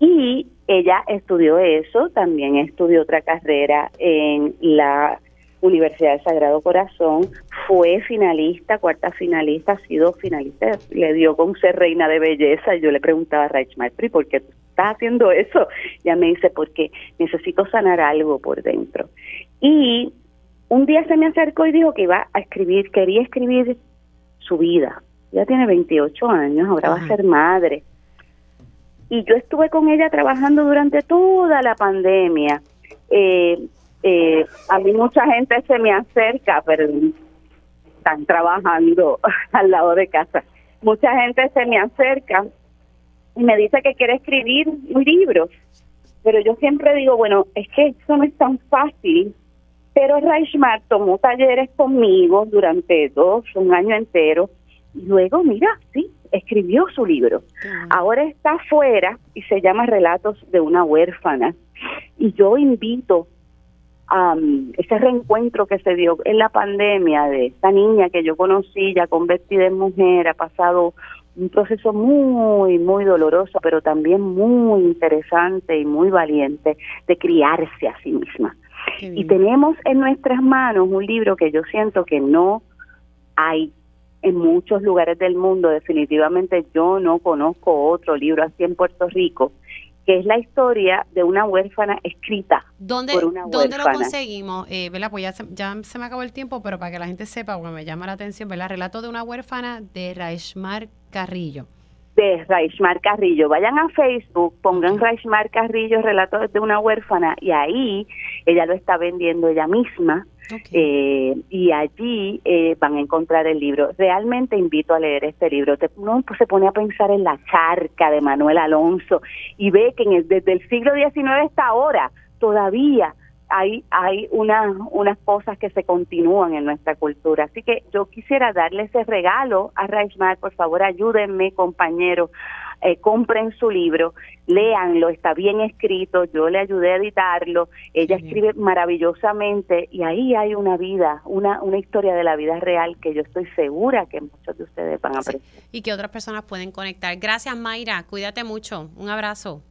Y ella estudió eso, también estudió otra carrera en la Universidad de Sagrado Corazón, fue finalista, cuarta finalista, ha sido finalista, le dio con ser reina de belleza. Y yo le preguntaba a Rach Maestri, ¿por qué estás haciendo eso? Y ella me dice, porque necesito sanar algo por dentro. Y un día se me acercó y dijo que iba a escribir, quería escribir su vida. Ya tiene 28 años, ahora va a ser madre. Y yo estuve con ella trabajando durante toda la pandemia. Eh, eh, a mí mucha gente se me acerca, pero están trabajando al lado de casa. Mucha gente se me acerca y me dice que quiere escribir un libro, pero yo siempre digo, bueno, es que eso no es tan fácil. Pero Reichmar tomó talleres conmigo durante dos, un año entero, y luego, mira, sí, escribió su libro. Ahora está afuera y se llama Relatos de una huérfana. Y yo invito ese reencuentro que se dio en la pandemia de esta niña que yo conocí ya convertida en mujer, ha pasado un proceso muy, muy doloroso, pero también muy interesante y muy valiente de criarse a sí misma. Y tenemos en nuestras manos un libro que yo siento que no hay en muchos lugares del mundo, definitivamente yo no conozco otro libro así en Puerto Rico, que es la historia de una huérfana escrita ¿Dónde, por una ¿Dónde lo conseguimos? Eh, Pues ya se, ya se me acabó el tiempo, pero para que la gente sepa, porque me llama la atención, ¿verdad? Relato de una huérfana de Raishmar Carrillo. De Raishmar Carrillo. Vayan a Facebook, pongan Raishmar Carrillo, relato de una huérfana, y ahí ella lo está vendiendo ella misma. Eh, y allí eh, van a encontrar el libro. Realmente invito a leer este libro. Te, uno pues, se pone a pensar en la charca de Manuel Alonso y ve que en desde el siglo XIX hasta ahora todavía hay, hay unas, unas cosas que se continúan en nuestra cultura. Así que yo quisiera darle ese regalo a Raishmar, por favor, ayúdenme, compañeros, eh, compren su libro, léanlo, está bien escrito, yo le ayudé a editarlo, ella escribe maravillosamente y ahí hay una vida, una, una historia de la vida real que yo estoy segura que muchos de ustedes van a apreciar. Y que otras personas pueden conectar. Gracias Mayra, cuídate mucho, un abrazo.